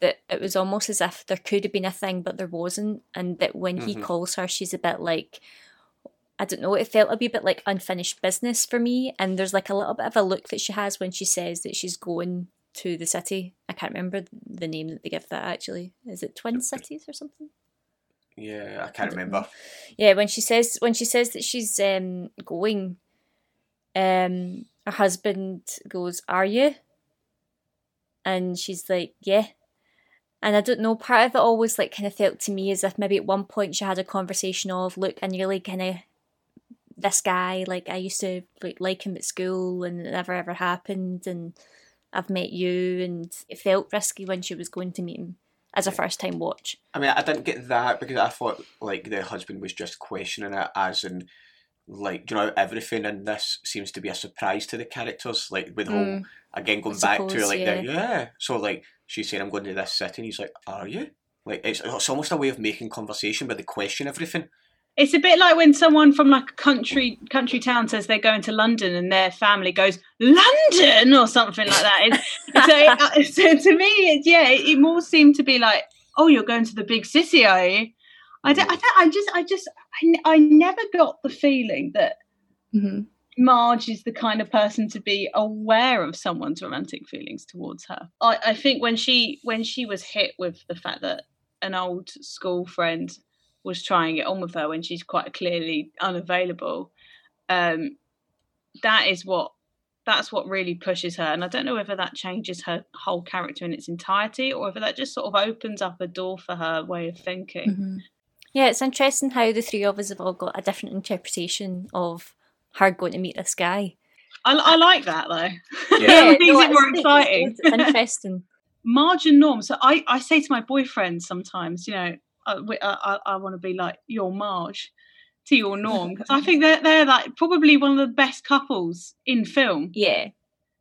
that it was almost as if there could have been a thing but there wasn't, and that when he Mhm. calls her, she's a bit like. I don't know, it felt a wee bit like unfinished business for me. And there's like a little bit of a look that she has when she says that she's going to the city. I can't remember the name that they give that actually. Is it Twin Cities or something? Yeah, I can't remember. Yeah, when she says when she says that she's um going, um her husband goes, "Are you?" And she's like, "Yeah." And I don't know, part of it always like kind of felt to me as if maybe at one point she had a conversation of, "Look, I nearly kind of this guy, like I used to like like him at school, and it never ever happened, and I've met you, and it felt risky when she was going to meet him as a first time watch." I mean, I didn't get that because I thought like the husband was just questioning it, as in, like, you know, everything in this seems to be a surprise to the characters. Like with the whole Mm. again going I back to suppose, like yeah. the yeah. So like she's saying, "I'm going to this city," and he's like, "Are you?" Like it's it's almost a way of making conversation, but they question everything. It's a bit like when someone from like a country country town says they're going to London and their family goes London or something like that. So, it, uh, so to me, it, yeah, it, it more seemed to be like, oh, you're going to the big city, are you? I don't, I, don't, I just, I just, I, n- I never got the feeling that mm-hmm. Marge is the kind of person to be aware of someone's romantic feelings towards her. I, I think when she when she was hit with the fact that an old school friend was trying it on with her when she's quite clearly unavailable, um, that is what that's what really pushes her. And I don't know whether that changes her whole character in its entirety or whether that just sort of opens up a door for her way of thinking. Mhm. Yeah, it's interesting how the three of us have all got a different interpretation of her going to meet this guy. I, I like that though. Yeah, it makes no, it more exciting. it's interesting. Margin Norm. So I, I say to my boyfriend sometimes, you know, I, I, I, I want to be like your Marge to your Norm because I think they're they're like probably one of the best couples in film. Yeah.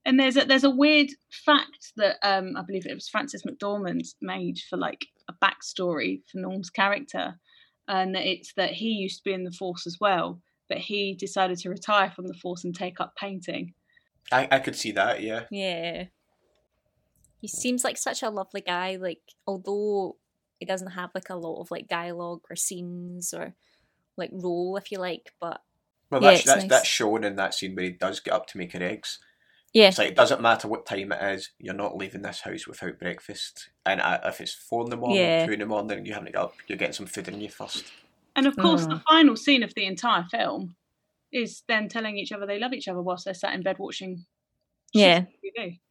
And there's a there's a weird fact that um I believe it was Frances McDormand made for like a backstory for Norm's character, and it's that he used to be in the force as well, but he decided to retire from the force and take up painting. I, I could see that, yeah. Yeah. He seems like such a lovely guy. Like, although he doesn't have like a lot of like dialogue or scenes or like role, if you like, but Well, yeah, that's it's that's, nice. that's shown in that scene where he does get up to make her eggs. Yeah. It's like it doesn't matter what time it is, you're not leaving this house without breakfast. And uh, if it's four in the morning, Yeah. two in the morning, you haven't got up, you're getting some food in you first. And of course, Mm. the final scene of the entire film is them telling each other they love each other whilst they're sat in bed watching yeah. TV.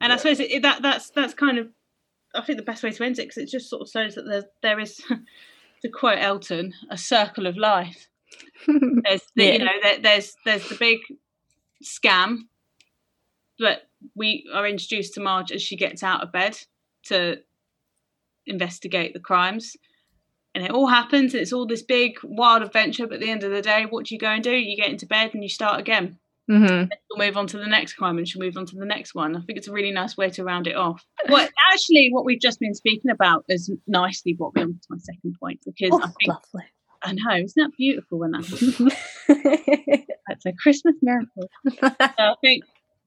And I suppose it, it- that that's that's kind of I think the best way to end it because it just sort of shows that there there is, to quote Elton, a circle of life. There's the, Yeah. you know there, there's there's the big scam, but we are introduced to Marge as she gets out of bed to investigate the crimes. And it all happens. And it's all this big wild adventure. But at the end of the day, what do you go and do? You get into bed and you start again. Mm-hmm. She'll move on to the next crime and she'll move on to the next one. I think it's a really nice way to round it off. Well, actually, what we've just been speaking about has nicely brought me on to my second point because Oh, I think lovely. I know, isn't that beautiful when that happens? That's a Christmas miracle. so I think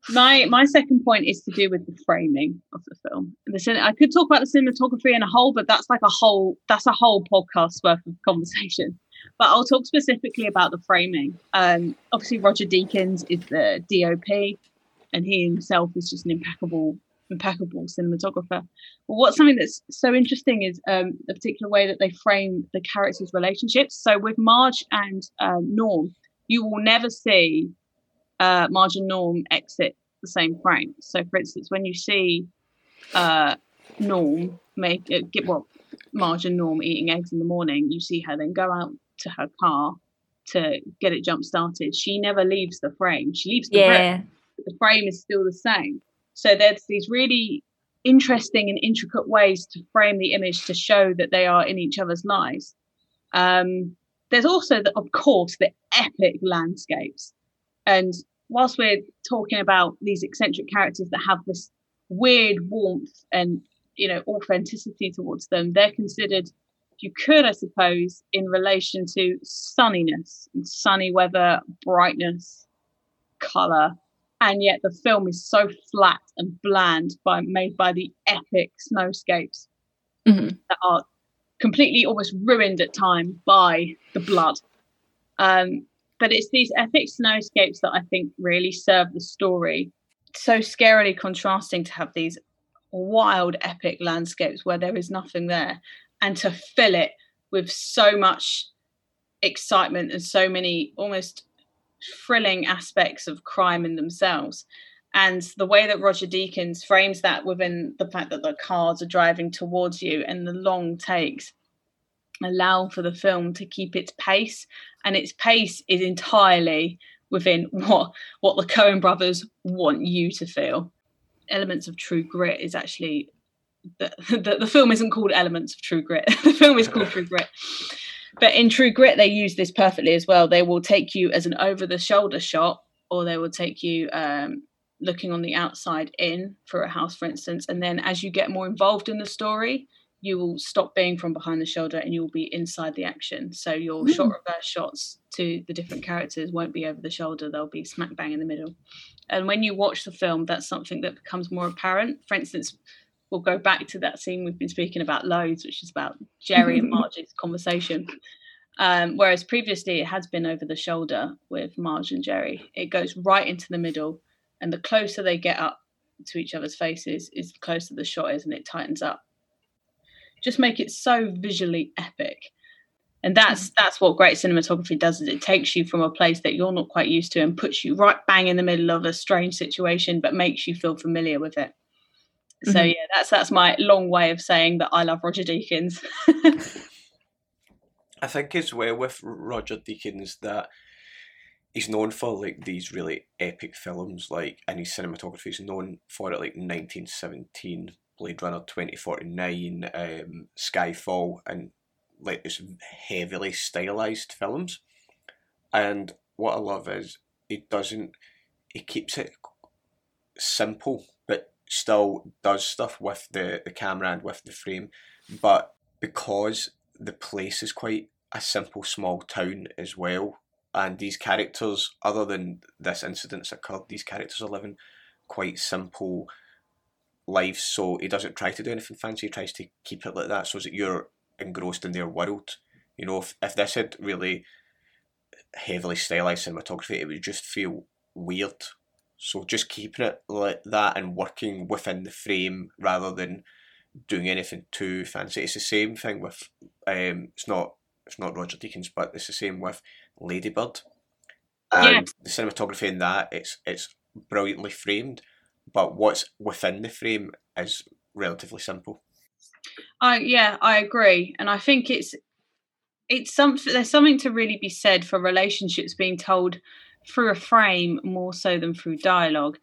my my second point is to do with the framing of the film. The cin- I could talk about the cinematography in a whole, but that's like a whole that's a whole podcast worth of conversation. But I'll talk specifically about the framing. Um, obviously, Roger Deakins is the DOP, and he himself is just an impeccable impeccable cinematographer. But what's something that's so interesting is um, the particular way that they frame the characters' relationships. So with Marge and um, Norm, you will never see uh, Marge and Norm exit the same frame. So, for instance, when you see uh, Norm make uh, get well, Marge and Norm eating eggs in the morning, you see her then go out to her car to get it jump started. She never leaves the frame. She leaves the Yeah. frame. The frame is still the same. So there's these really interesting and intricate ways to frame the image to show that they are in each other's lives. Um, there's also, the, of course, the epic landscapes. And whilst we're talking about these eccentric characters that have this weird warmth and you know authenticity towards them, they're considered, you could, I suppose, in relation to sunniness and sunny weather, brightness, color, and yet the film is so flat and bland by made by the epic snowscapes Mhm. that are completely almost ruined at times by the blood. Um, but it's these epic snowscapes that I think really serve the story. So scarily contrasting to have these wild, epic landscapes where there is nothing there, and to fill it with so much excitement and so many almost thrilling aspects of crime in themselves. And the way that Roger Deakins frames that within the fact that the cars are driving towards you and the long takes allow for the film to keep its pace. And its pace is entirely within what what the Coen brothers want you to feel. Elements of True Grit is actually the, the, the film isn't called Elements of True Grit. the film is called True Grit. But in True Grit, they use this perfectly as well. They will take you as an over the shoulder shot, or they will take you um, looking on the outside in for a house, for instance. And then as you get more involved in the story, you will stop being from behind the shoulder and you will be inside the action. So your Mm. shot reverse shots to the different characters won't be over the shoulder, they'll be smack bang in the middle. And when you watch the film, that's something that becomes more apparent. For instance, we'll go back to that scene we've been speaking about loads, which is about Jerry and Marge's conversation. Um, whereas previously it has been over the shoulder with Marge and Jerry. It goes right into the middle, and the closer they get up to each other's faces, is the closer the shot is, and it tightens up. Just make it so visually epic. And that's that's what great cinematography does is it takes you from a place that you're not quite used to and puts you right bang in the middle of a strange situation but makes you feel familiar with it. So Mhm. yeah, that's that's my long way of saying that I love Roger Deakins. I think as well with Roger Deakins that he's known for like these really epic films, like and his cinematography is known for it, like nineteen seventeen, Blade Runner twenty forty nine, um, Skyfall, and like this heavily stylized films. And what I love is he doesn't, he keeps it simple, but still does stuff with the the camera and with the frame, but because the place is quite a simple small town as well and these characters other than this incident incident's occurred these characters are living quite simple lives so he doesn't try to do anything fancy he tries to keep it like that so that you're engrossed in their world. You know if, if this had really heavily stylized cinematography it would just feel weird so just keeping it like that and working within the frame rather than doing anything too fancy. It's the same thing with um it's not it's not Roger Deakins, but it's the same with Lady Bird. And Yeah. the cinematography in that it's it's brilliantly framed, but what's within the frame is relatively simple. I yeah, I agree, and I think it's it's something. There's something to really be said for relationships being told through a frame more so than through dialogue.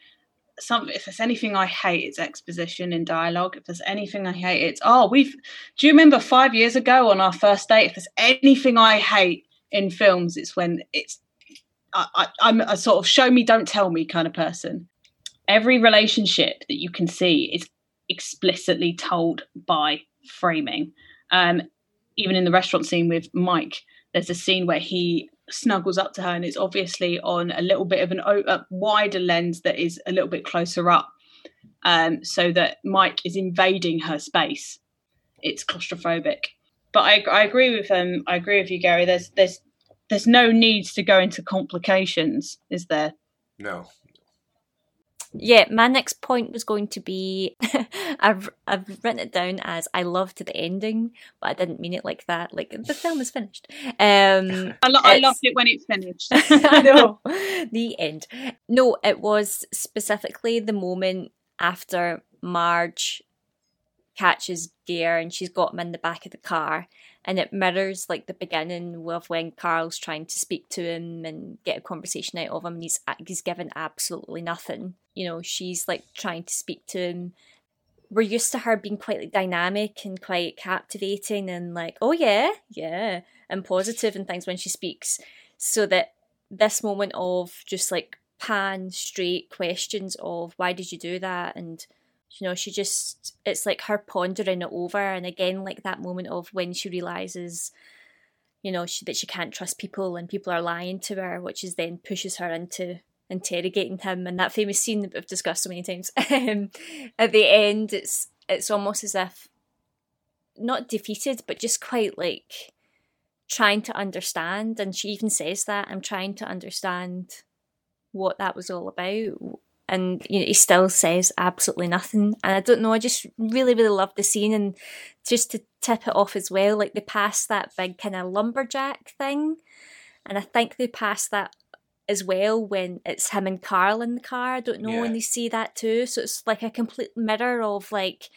Some if there's anything I hate, it's exposition in dialogue. If there's anything I hate, it's oh we've. Do you remember five years ago on our first date? If there's anything I hate in films, it's when it's I, I, I'm a sort of show me, don't tell me kind of person. Every relationship that you can see is explicitly told by framing. Um, even in the restaurant scene with Mike, there's a scene where he snuggles up to her and it's obviously on a little bit of an a wider lens that is a little bit closer up um, so that mike is invading her space. It's claustrophobic. But i, I agree with um i agree with you gary. There's there's there's no needs to go into complications is there? No. Yeah, my next point was going to be I've I've written it down as I loved the ending, but I didn't mean it like that. Like the film is finished. Um I, lo- I loved it when it's finished I know. The end. No, it was specifically the moment after Marge catches Gaear and she's got him in the back of the car. And it mirrors like the beginning of when Carl's trying to speak to him and get a conversation out of him, and he's he's given absolutely nothing. You know, she's like trying to speak to him. We're used to her being quite like, dynamic and quite captivating and like, oh yeah, yeah, and positive and things when she speaks. So that this moment of just like pan straight questions of why did you do that and you know she just it's like her pondering it over and again like that moment of when she realizes you know she, that she can't trust people and people are lying to her which is then pushes her into interrogating him and that famous scene that we've discussed so many times um, at the end it's it's almost as if not defeated but just quite like trying to understand and she even says that i'm trying to understand what that was all about and you know, he still says absolutely nothing. And i don't know i just really really love the scene and just to tip it off as well like they passed that big kind of lumberjack thing. And i think they passed that as well when it's him and carl in the car. I don't know Yeah. when they see that too. So it's like a complete mirror of like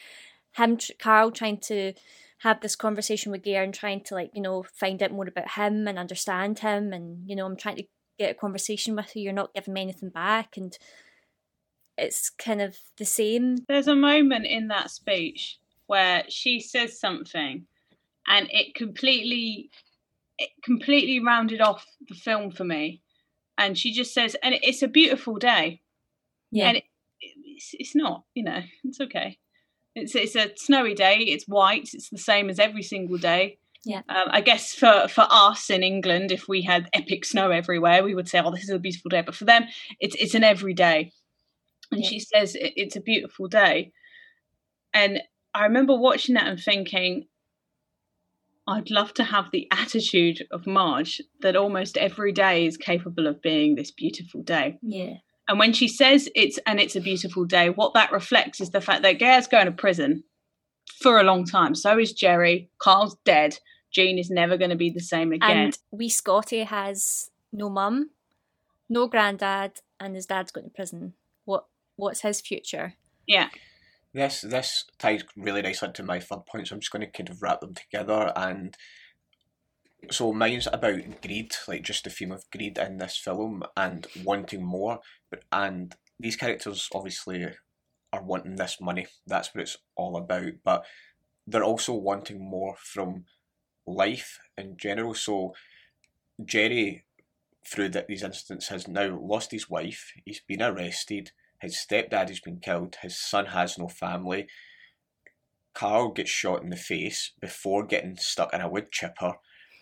him tr- carl trying to have this conversation with Gaear and trying to like you know find out more about him and understand him and you know I'm trying to get a conversation with you you're not giving me anything back. And it's kind of the same There's a moment in that speech where she says something and it completely it completely rounded off the film for me. And she just says, and it's a beautiful day. yeah And it, it's, it's not, you know, it's okay. It's it's a snowy day, it's white, it's the same as every single day. Yeah. Um, I guess for, for us in England, if we had epic snow everywhere, we would say, "Oh, this is a beautiful day." But for them, it's it's an everyday. And she says it's a beautiful day, and I remember watching that and thinking, I'd love to have the attitude of Marge that almost every day is capable of being this beautiful day. yeah And when she says it's and it's a beautiful day, what that reflects is the fact that gail's going to prison for a long time. So is Jerry. Carl's dead. Jean is never going to be the same again. and wee Scotty has no mum no granddad and his dad's going to prison what's his future yeah. This this ties really nicely into my third point, so I'm just going to kind of wrap them together. And so mine's about greed, like just the theme of greed in this film and wanting more. But and these characters obviously are wanting this money. That's what it's all about. But they're also wanting more from life in general. So Jerry, through th- these incidents, has now lost his wife. He's been arrested. His stepdad has been killed. His son has no family. Carl gets shot in the face before getting stuck in a wood chipper,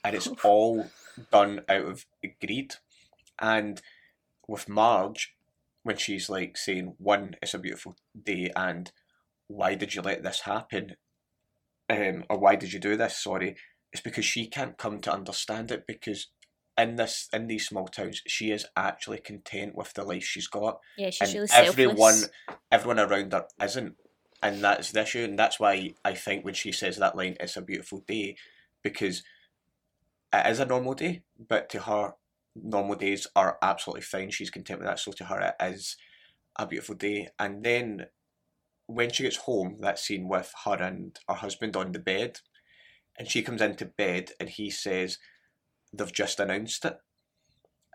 and it's all done out of greed. And with Marge, when she's like saying, "One, it's a beautiful day," and why did you let this happen? Um, or why did you do this? Sorry, it's because she can't come to understand it because in this in these small towns she is actually content with the life she's got. Yeah she's and really everyone selfless everyone around her isn't. And that's the issue and that's why i think when she says that line it's a beautiful day because it is a normal day but to her normal days are absolutely fine. She's content with that so to her it is a beautiful day. And then when she gets home that scene with her and her husband on the bed and she comes into bed and he says they've just announced it.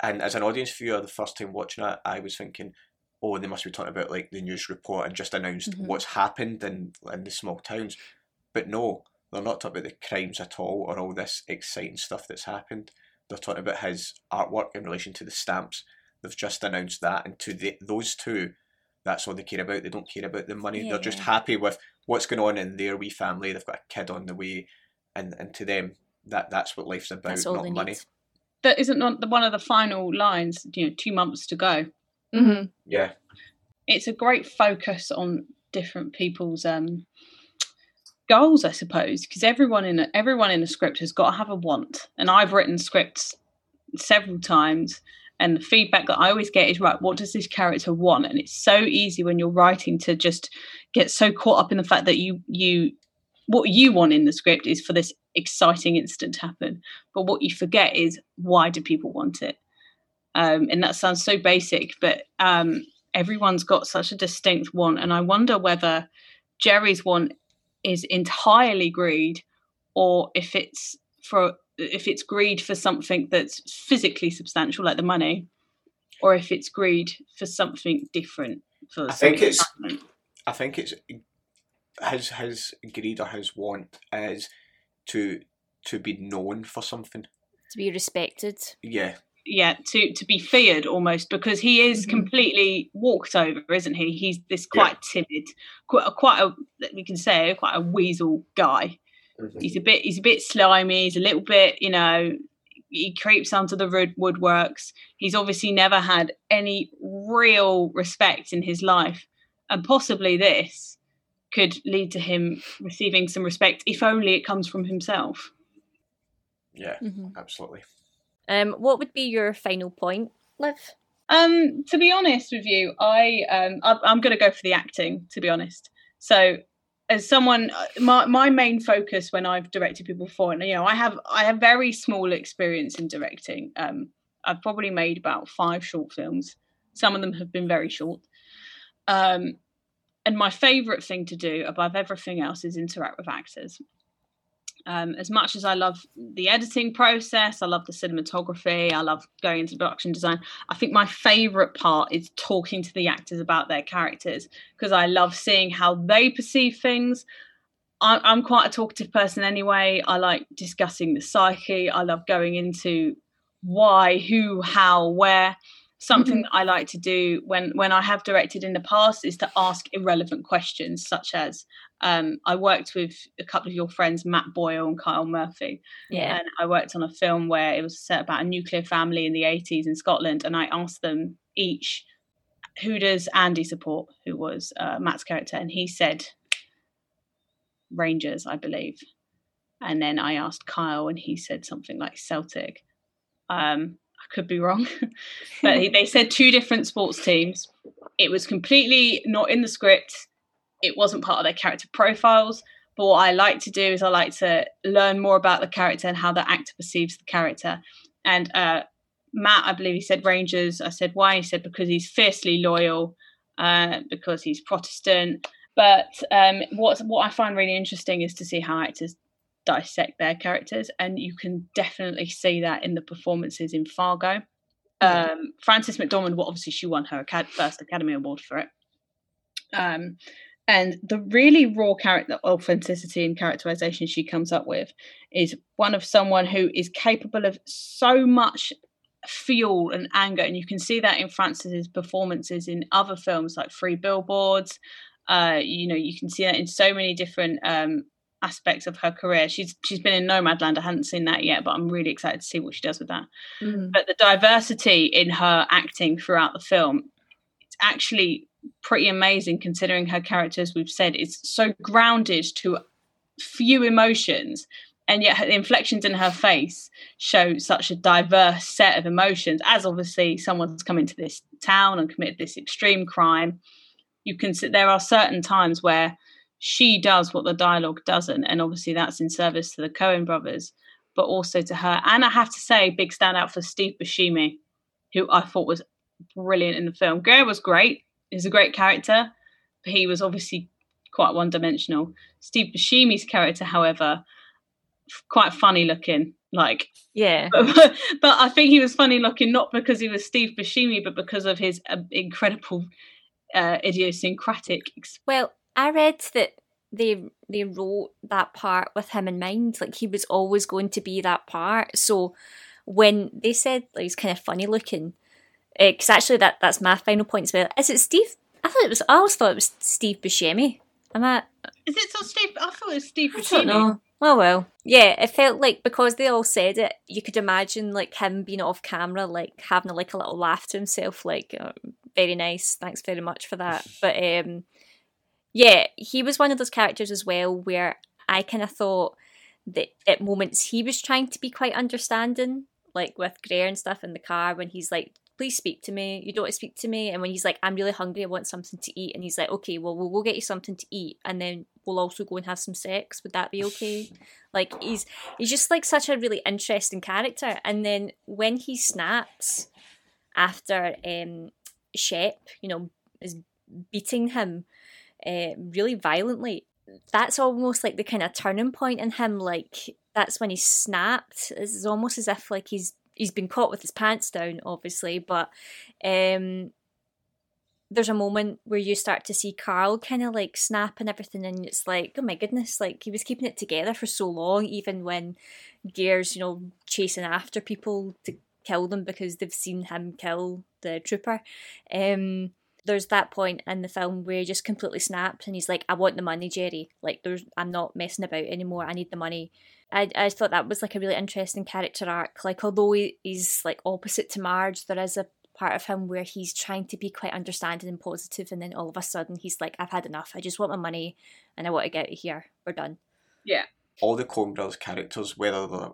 And as an audience viewer the first time watching it i was thinking oh they must be talking about like the news report and just announced Mhm. what's happened in in the small towns. But no they're not talking about the crimes at all or all this exciting stuff that's happened. They're talking about his artwork in relation to the stamps. They've just announced that and to the, those two that's all they care about. They don't care about the money. They're just Yeah. happy with what's going on in their wee family. They've got a kid on the way and and to them that that's what life's about, That's all not they money. need. That isn't not the, one of the final lines. You know, two months to go. Mm-hmm. Yeah. It's a great focus on different people's um, goals, I suppose, because everyone in a, everyone in the script has got to have a want. And I've written scripts several times, and the feedback that I always get is right. What does this character want? And it's so easy when you're writing to just get so caught up in the fact that you you what you want in the script is for this exciting incident to happen. But what you forget is why do people want it? Um, and that sounds so basic, but um, everyone's got such a distinct want. And I wonder whether Jerry's want is entirely greed or if it's for if it's greed for something that's physically substantial like the money or if it's greed for something different for I think it's. I think it's his his greed or his want is to to be known for something. To be respected. Yeah. yeah to to be feared almost because he is mm-hmm. completely walked over isn't he? He's this quite timid quite a, quite a we can say quite a weasel guy. Mm-hmm. He's a bit he's a bit slimy he's a little bit you know he creeps onto the woodworks. He's obviously never had any real respect in his life. And possibly this could lead to him receiving some respect if only it comes from himself Yeah. Mhm. Absolutely. Um, what would be your final point, Liv? Um, to be honest with you, I um, I, I'm going to go for the acting. To be honest, so as someone, uh, my my main focus when I've directed people before, and you know, I have I have very small experience in directing. Um, I've probably made about five short films. Some of them have been very short. Um, and my favourite thing to do above everything else is interact with actors. Um, as much as I love the editing process, I love the cinematography, I love going into production design. I think my favorite part is talking to the actors about their characters because I love seeing how they perceive things. I, I'm quite a talkative person anyway. I like discussing the psyche. I love going into why, who, how, where. Something that I like to do when when I have directed in the past is to ask irrelevant questions, such as um, I worked with a couple of your friends, Matt Boyle and Kyle Murphy. Yeah. And I worked on a film where it was set about a nuclear family in the 80s in Scotland. And I asked them each, who does Andy support, who was uh, Matt's character? And he said, Rangers, I believe. And then I asked Kyle, and he said something like Celtic. Um, I could be wrong, but they said two different sports teams. It was completely not in the script. It wasn't part of their character profiles. But what I like to do is I like to learn more about the character and how the actor perceives the character. And uh, Matt, I believe he said Rangers. I said why? He said because he's fiercely loyal, uh, because he's Protestant. But um, what what I find really interesting is to see how actors dissect their characters, and you can definitely see that in the performances in Fargo. Um, Frances McDormand, well, obviously she won her acad- first Academy Award for it. Um, and the really raw character authenticity and characterization she comes up with is one of someone who is capable of so much fuel and anger and you can see that in frances's performances in other films like free billboards uh you know you can see that in so many different um aspects of her career. She's she's been in nomadland. I hadn't seen that yet but i'm really excited to see what she does with that. Mm-hmm. But the diversity in her acting throughout the film it's actually pretty amazing considering her character as we've said is so grounded to few emotions and yet the inflections in her face show such a diverse set of emotions. As obviously someone's come into this town and committed this extreme crime you can see there are certain times where she does what the dialogue doesn't and obviously that's in service to the Coen brothers but also to her. And i have to say big standout for steve buscemi who i thought was brilliant in the film. Gaear was great. He's a great character but he was obviously quite one-dimensional. Steve buscemi's character however quite funny looking like yeah. but, but i think he was funny looking not because he was steve buscemi but because of his uh, incredible uh, idiosyncratic Well, I read that they they wrote that part with him in mind. Like he was always going to be that part. So when they said like, he's kind of funny looking, because actually that that's my final point as well. Is it Steve? I thought it was. I always thought it was Steve Buscemi. Am I? is it so steve i thought it was steve I don't know. Oh well. Yeah, it felt like because they all said it, you could imagine like him being off camera, like having like a little laugh to himself, like uh, very nice, thanks very much for that. But um, yeah, he was one of those characters as well where I kind of thought that at moments he was trying to be quite understanding, like with Greer and stuff in the car when he's like, please speak to me. You don't want to speak to me. And when he's like, I'm really hungry, I want something to eat. And he's like, okay, well, we'll go get you something to eat. And then we'll also go and have some sex. Would that be okay? like, he's, he's just like such a really interesting character. And then when he snaps after um, Shep, you know, is beating him uh, really violently, that's almost like the kind of turning point in him. Like, that's when he snapped. It's almost as if like he's he's been caught with his pants down, obviously, but um, there's a moment where you start to see Carl kind of like snap and everything, and it's like, oh my goodness, like he was keeping it together for so long, even when Gaear's, you know, chasing after people to kill them because they've seen him kill the trooper. Um, there's that point in the film where he just completely snaps and he's like, I want the money, Jerry. Like, there's, I'm not messing about anymore. I need the money. I, I thought that was like a really interesting character arc. Like, although he, he's like opposite to Marge, there is a part of him where he's trying to be quite understanding and positive, and then all of a sudden he's like, I've had enough. I just want my money and I want to get out of here. We're done. Yeah. All the Coen Brothers characters, whether they're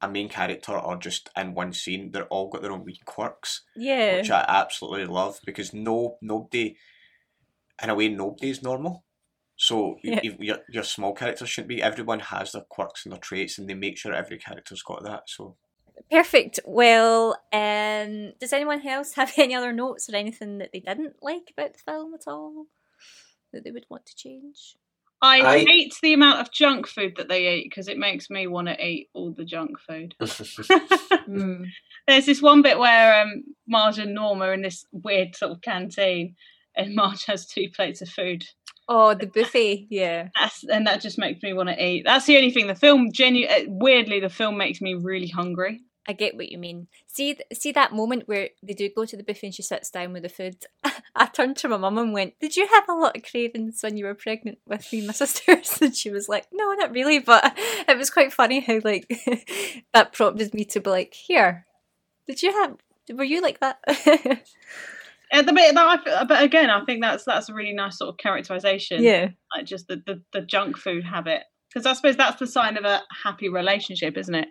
a main character or just in one scene, they're all got their own wee quirks. Yeah. Which I absolutely love because no nobody in a way nobody's normal. So Yeah. you, your your small characters shouldn't be. Everyone has their quirks and their traits, and they make sure every character's got that. So Perfect. Well, um, does anyone else have any other notes or anything that they didn't like about the film at all that they would want to change? I, I- hate the amount of junk food that they eat because it makes me want to eat all the junk food. Mm. There's this one bit where um, Marge and Norm are in this weird sort of canteen, and Marge has two plates of food. Oh, the buffet, yeah. That's, and that just makes me want to eat. That's the only thing. The film, genu- uh, weirdly, the film makes me really hungry. I get what you mean. See, see that moment where they do go to the buffet and she sits down with the food. I turned to my mum and went, "Did you have a lot of cravings when you were pregnant with me, my sisters?" And she was like, "No, not really." But it was quite funny how like that prompted me to be like, "Here, did you have? Were you like that?" At the bit that I, but again, I think that's that's a really nice sort of characterization. Yeah. like just the the, the junk food habit, because I suppose that's the sign of a happy relationship, isn't it?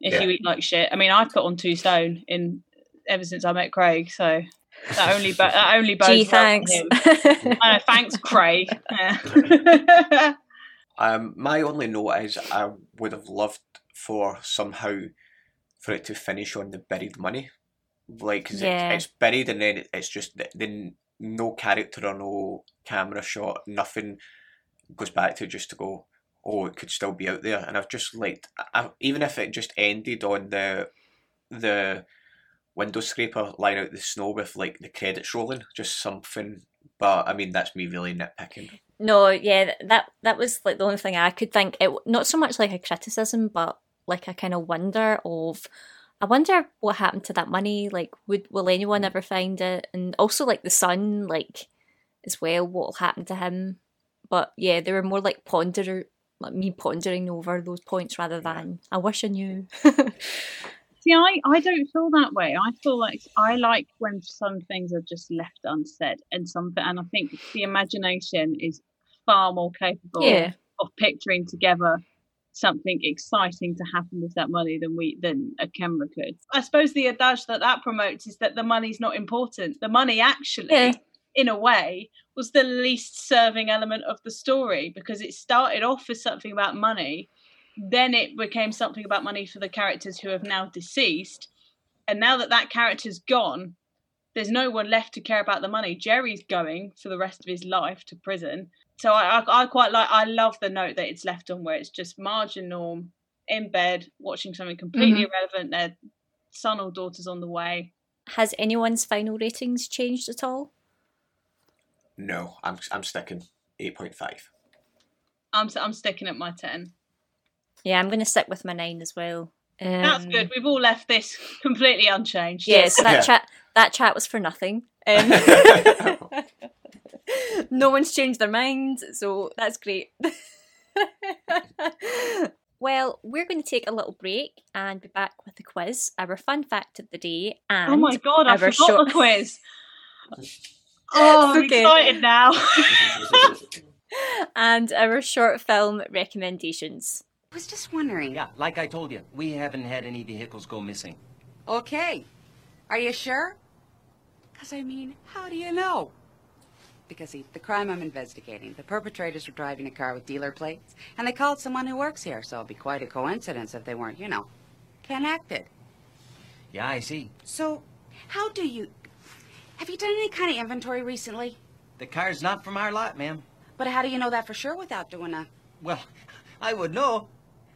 If Yeah. you eat like shit. I mean, I've put on two stone in ever since I met Craig, so that only bo- that only bodes Gee, thanks. him. I know, thanks, Craig. Yeah. Um, my only note is I would have loved for somehow for it to finish on the buried money, like 'cause Yeah. it, it's buried and then it- it's just th- then no character or no camera shot, nothing goes back to just to go. Oh, it could still be out there, and I've just liked even if it just ended on the the window scraper lying out the snow with like the credits rolling, just something. But I mean, that's me really nitpicking. No, yeah, that that was like the only thing I could think. It not so much like a criticism, but like a kind of wonder of, I wonder what happened to that money. Like, would will anyone ever find it? And also like the son, like as well, what will happen to him? But yeah, they were more like ponder, like me pondering over those points rather than I wish I knew. See, I, I don't feel that way. I feel like I like when some things are just left unsaid, and some and I think the imagination is far more capable Yeah. of picturing together something exciting to happen with that money than we than a camera could. I suppose the adage that that promotes is that the money's not important. The money actually, Yeah. In a way, was the least serving element of the story because it started off as something about money then it became something about money for the characters who have now deceased and now that that character's gone there's no one left to care about the money jerry's going for the rest of his life to prison so i i, I quite like i love the note that it's left on where it's just marge and norm in bed watching something completely Mhm. irrelevant their son or daughter's on the way Has anyone's final ratings changed at all? No, I'm I'm sticking eight point five. i'm, I'm sticking at my 10 Yeah, I'm going to stick with my nine as well. that's Um, good we've all left this completely unchanged Yeah, so that Yeah. chat that chat was for nothing. Um, no one's changed their mind, so that's great. Well, we're going to take a little break and be back with the quiz, our fun fact of the day, and oh my god, I our forgot short- the quiz. Oh, I'm Okay. excited now. and our short film recommendations. I was just wondering. Yeah, like I told you, we haven't had any vehicles go missing. Okay. Are you sure? Because, I mean, how do you know? Because see, the crime I'm investigating, the perpetrators were driving a car with dealer plates, and they called someone who works here, so it'd be quite a coincidence if they weren't, you know, connected. Yeah, I see. So, how do you. Have you done any kind of inventory recently? The car's not from our lot, ma'am. But how do you know that for sure without doing a. Well, I would know.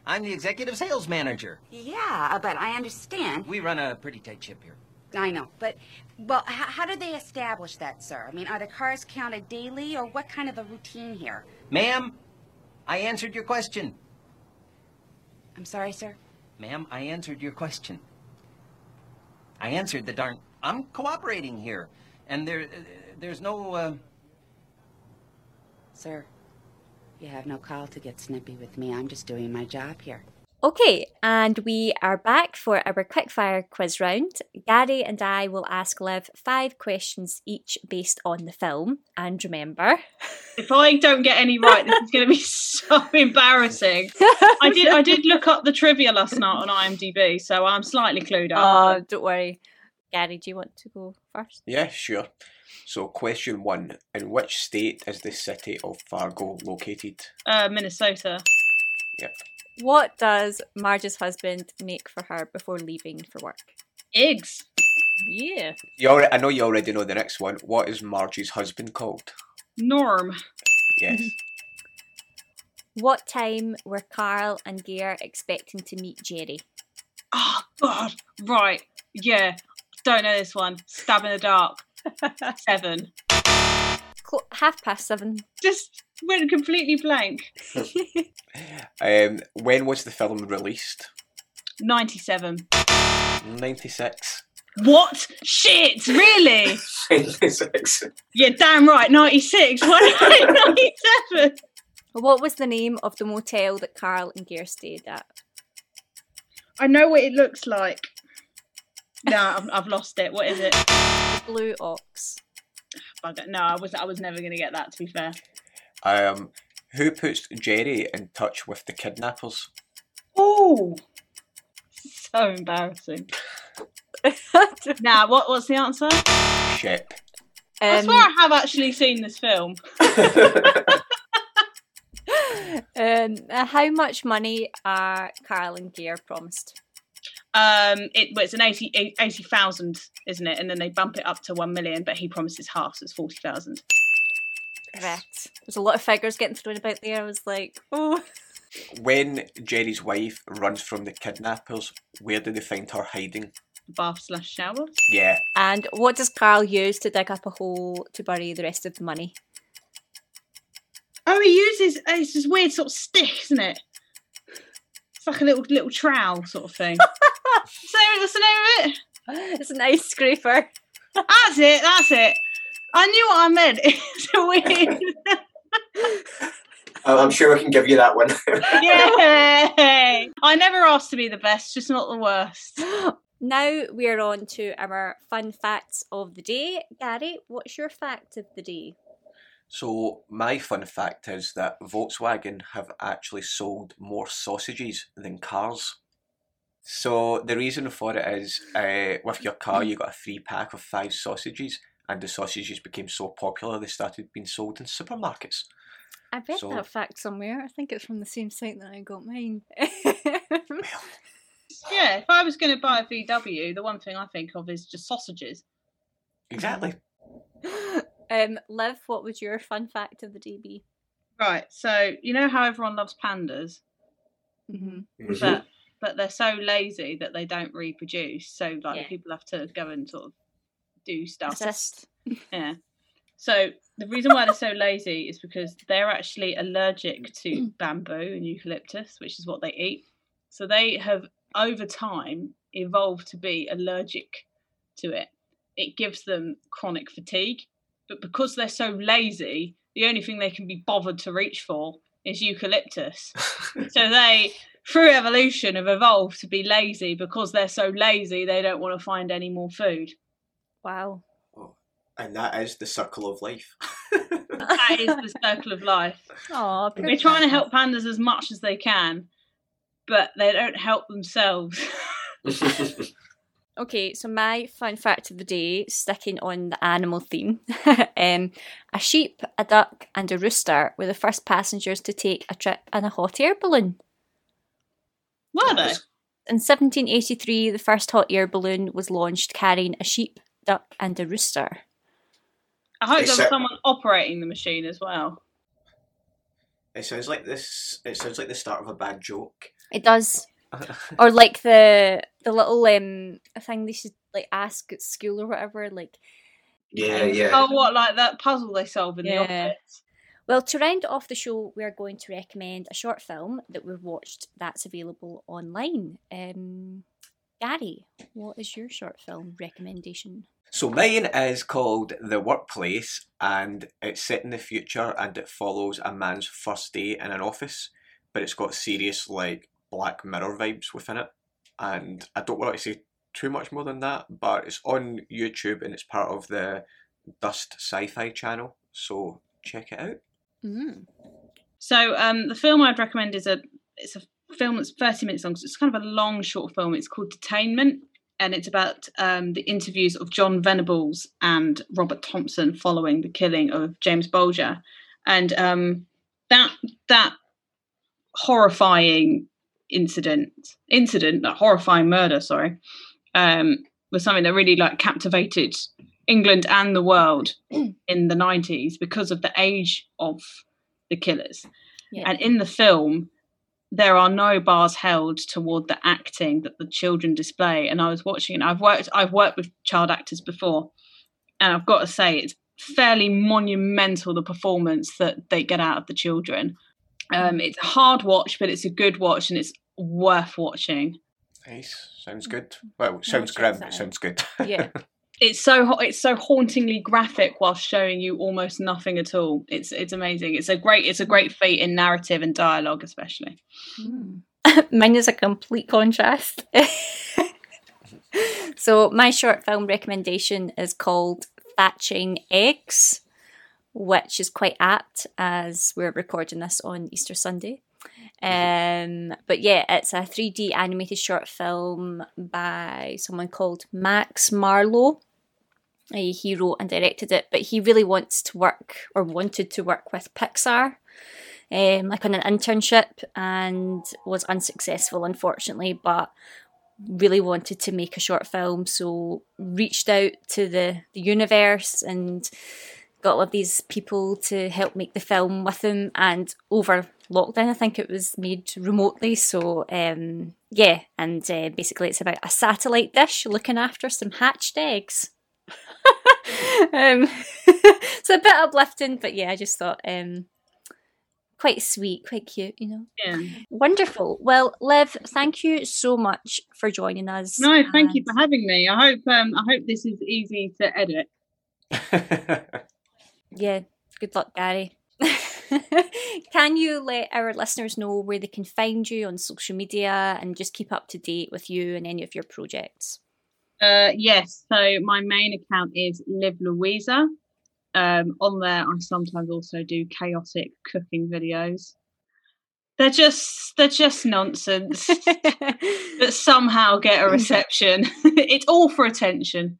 I'm the executive sales manager. Yeah, but I understand. We run a pretty tight ship here. I know, but, well, how do they establish that, sir? I mean, are the cars counted daily, or what kind of a routine here? Ma'am, I answered your question. I'm sorry, sir. Ma'am, I answered your question. I answered the darn. I'm cooperating here, and there, uh, there's no. Uh... Sir, you have no call to get snippy with me. I'm just doing my job here. Okay, and we are back for our quickfire quiz round. Gary and I will ask Liv five questions each based on the film. And remember, if I don't get any right, this is going to be so embarrassing. I did. I did look up the trivia last night on IMDb, so I'm slightly clued up. oh, don't worry. Gary, do you want to go first? Yeah, sure. So, question one In which state is the city of Fargo located? Uh, Minnesota. Yep. What does Marge's husband make for her before leaving for work? Eggs. Yeah. You already, I know you already know the next one. What is Marge's husband called? Norm. Yes. What time were Carl and Gaear expecting to meet Jerry? Oh God. Right. Yeah. Don't know this one. Stab in the dark. Seven. Clo- half past seven. Just went completely blank. Um, when was the film released? Ninety-seven. 96. What? Shit! Really? 96. Yeah, damn right. Ninety-six. Why ninety-seven? What was the name of the motel that Carl and Gaear stayed at? I know what it looks like. No, I've, I've lost it. What is it? The Blue Ox. Bugger. No, I was I was never going to get that. To be fair. Um, who puts Jerry in touch with the kidnappers? Oh, so embarrassing. now, what what's the answer? Ship. I Um, swear I have actually seen this film. um, how much money are Carl and Gaear promised? Um, it well, it's an 80 80,000, isn't it? And then they bump it up to one million, but he promises half, so it's forty thousand. Correct. There's a lot of figures getting thrown about there. I was like, oh. When Jerry's wife runs from the kidnappers, where do they find her hiding? Bath slash shower. Yeah. And what does Carl use to dig up a hole to bury the rest of the money? Oh, he uses uh, it's this weird sort of stick, isn't it? It's like a little little trowel sort of thing. so what's the name of it? It's an ice scraper. That's it. That's it. I knew what I meant. It's a weird. Oh, I'm sure I can give you that one. Yay! I never asked to be the best, just not the worst. Now we're on to our fun facts of the day. Gary, what's your fact of the day? So, my fun fact is that Volkswagen have actually sold more sausages than cars. So, the reason for it is uh, with your car, you got a free pack of five sausages, and the sausages became so popular they started being sold in supermarkets. I read So- that fact somewhere. I think it's from the same site that I got mine. Yeah, if I was going to buy a VW, the one thing I think of is just sausages. Exactly. um, Liv, what would your fun fact of the day be? Right, so you know how everyone loves pandas, Mm-hmm. but but they're so lazy that they don't reproduce. So like Yeah. people have to go and sort of do stuff. Assist. Yeah. So the reason why they're so lazy is because they're actually allergic to bamboo and eucalyptus, which is what they eat. So they have over time evolved to be allergic to it. It gives them chronic fatigue. But because they're so lazy, the only thing they can be bothered to reach for is eucalyptus. so they through evolution have evolved to be lazy because they're so lazy they don't want to find any more food. Wow. And that is the circle of life. That is the circle of life. Oh, They're trying to help pandas as much as they can, but they don't help themselves. Okay, so my fun fact of the day, sticking on the animal theme, um, a sheep, a duck, and a rooster were the first passengers to take a trip in a hot air balloon. Were they? In 1783, the first hot air balloon was launched carrying a sheep, duck, and a rooster. I hope there Except- was someone operating the machine as well. It sounds like this. It sounds like the start of a bad joke. It does, or like the the little um thing they should like ask at school or whatever. Like, Yeah, yeah. Oh, what like that puzzle they solve in the office? Well, to round off the show, we are going to recommend a short film that we've watched that's available online. Um, Gary, what is your short film recommendation? So mine is called The Workplace and it's set in the future and it follows a man's first day in an office, but it's got serious like Black Mirror vibes within it. And I don't want to say too much more than that, but it's on YouTube and it's part of the Dust Sci-Fi channel. So check it out. Mm. So um, the film I'd recommend is a it's a film that's thirty minutes long. So it's kind of a long short film. It's called Detainment, and it's about um, the interviews of John Venables and Robert Thompson following the killing of James Bulger, and um, that that horrifying incident incident that horrifying murder sorry um was something that really like captivated england and the world in the 90s because of the age of the killers Yeah. and in the film there are no bars held toward the acting that the children display and i was watching and i've worked i've worked with child actors before and i've got to say it's fairly monumental the performance that they get out of the children um, it's a hard watch but it's a good watch and it's worth watching Nice. Sounds good. Well, sounds check grim, but sounds good. Yeah. it's so it's so hauntingly graphic while showing you almost nothing at all it's it's amazing it's a great it's a great feat in narrative and dialogue especially Mine is a complete contrast. so, my short film recommendation is called Thatching Eggs, which is quite apt as we're recording this on Easter Sunday. Um, but yeah, it's a 3D animated short film by someone called Max Marlowe. He wrote and directed it, but he really wants to work or wanted to work with Pixar um, like on an internship and was unsuccessful, unfortunately, but really wanted to make a short film. So reached out to the, the universe and got all of these people to help make the film with him. And over lockdown, I think it was made remotely. So um, yeah, and uh, basically it's about a satellite dish looking after some hatched eggs. Um, it's a bit uplifting, but yeah, I just thought um, quite sweet, quite cute, you know. yeah Wonderful. Well, Liv, thank you so much for joining us. no thank you for having me i hope um i hope this is easy to edit Yeah, good luck, Gary. can you let our listeners know where they can find you on social media and just keep up to date with you and any of your projects? Uh, yes. So my main account is Live Louisa. Um, on there, I sometimes also do chaotic cooking videos. They're just they're just nonsense, but somehow get a reception. it's all for attention.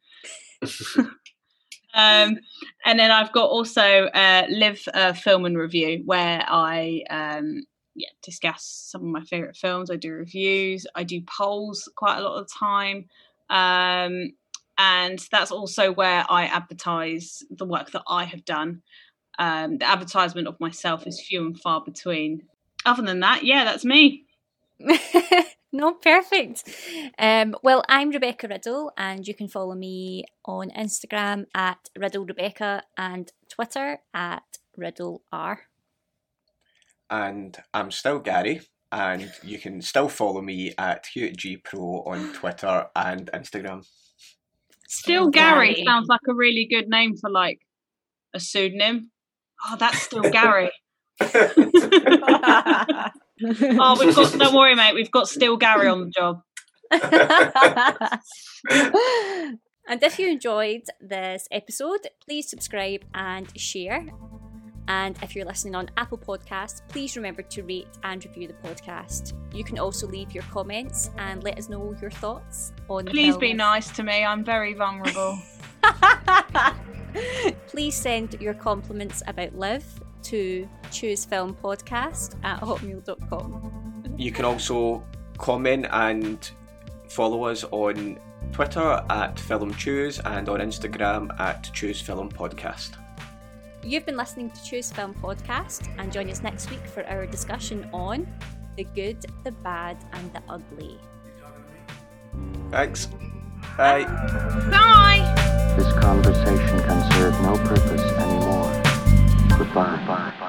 um, and then I've got also uh, Live uh, Film and Review, where I um, yeah discuss some of my favorite films. I do reviews. I do polls quite a lot of the time. Um, and that's also where I advertise the work that I have done. Um, the advertisement of myself is few and far between. Other than that, yeah, that's me. no, perfect. Um, well, I'm Rebecca Riddle, and you can follow me on Instagram at Riddle Rebecca and Twitter at Riddle R. and I'm still Gary, and you can still follow me at HughGPro on Twitter and Instagram. Still Gary sounds like a really good name for like a pseudonym. Oh, that's still Gary. oh, we've got. Don't worry, mate. We've got still Gary on the job. and if you enjoyed this episode, please subscribe and share. And if you're listening on Apple Podcasts, please remember to rate and review the podcast. You can also leave your comments and let us know your thoughts on. Please be nice to me. I'm very vulnerable. please send your compliments about Liv to choosefilmpodcast at hotmail.com. You can also comment and follow us on Twitter at Film Choose and on Instagram at Choose Film Podcast. You've been listening to Choose Film Podcast and join us next week for our discussion on the good, the bad, and the ugly. Thanks. Bye. Bye. This conversation can serve no purpose anymore. Goodbye. Bye.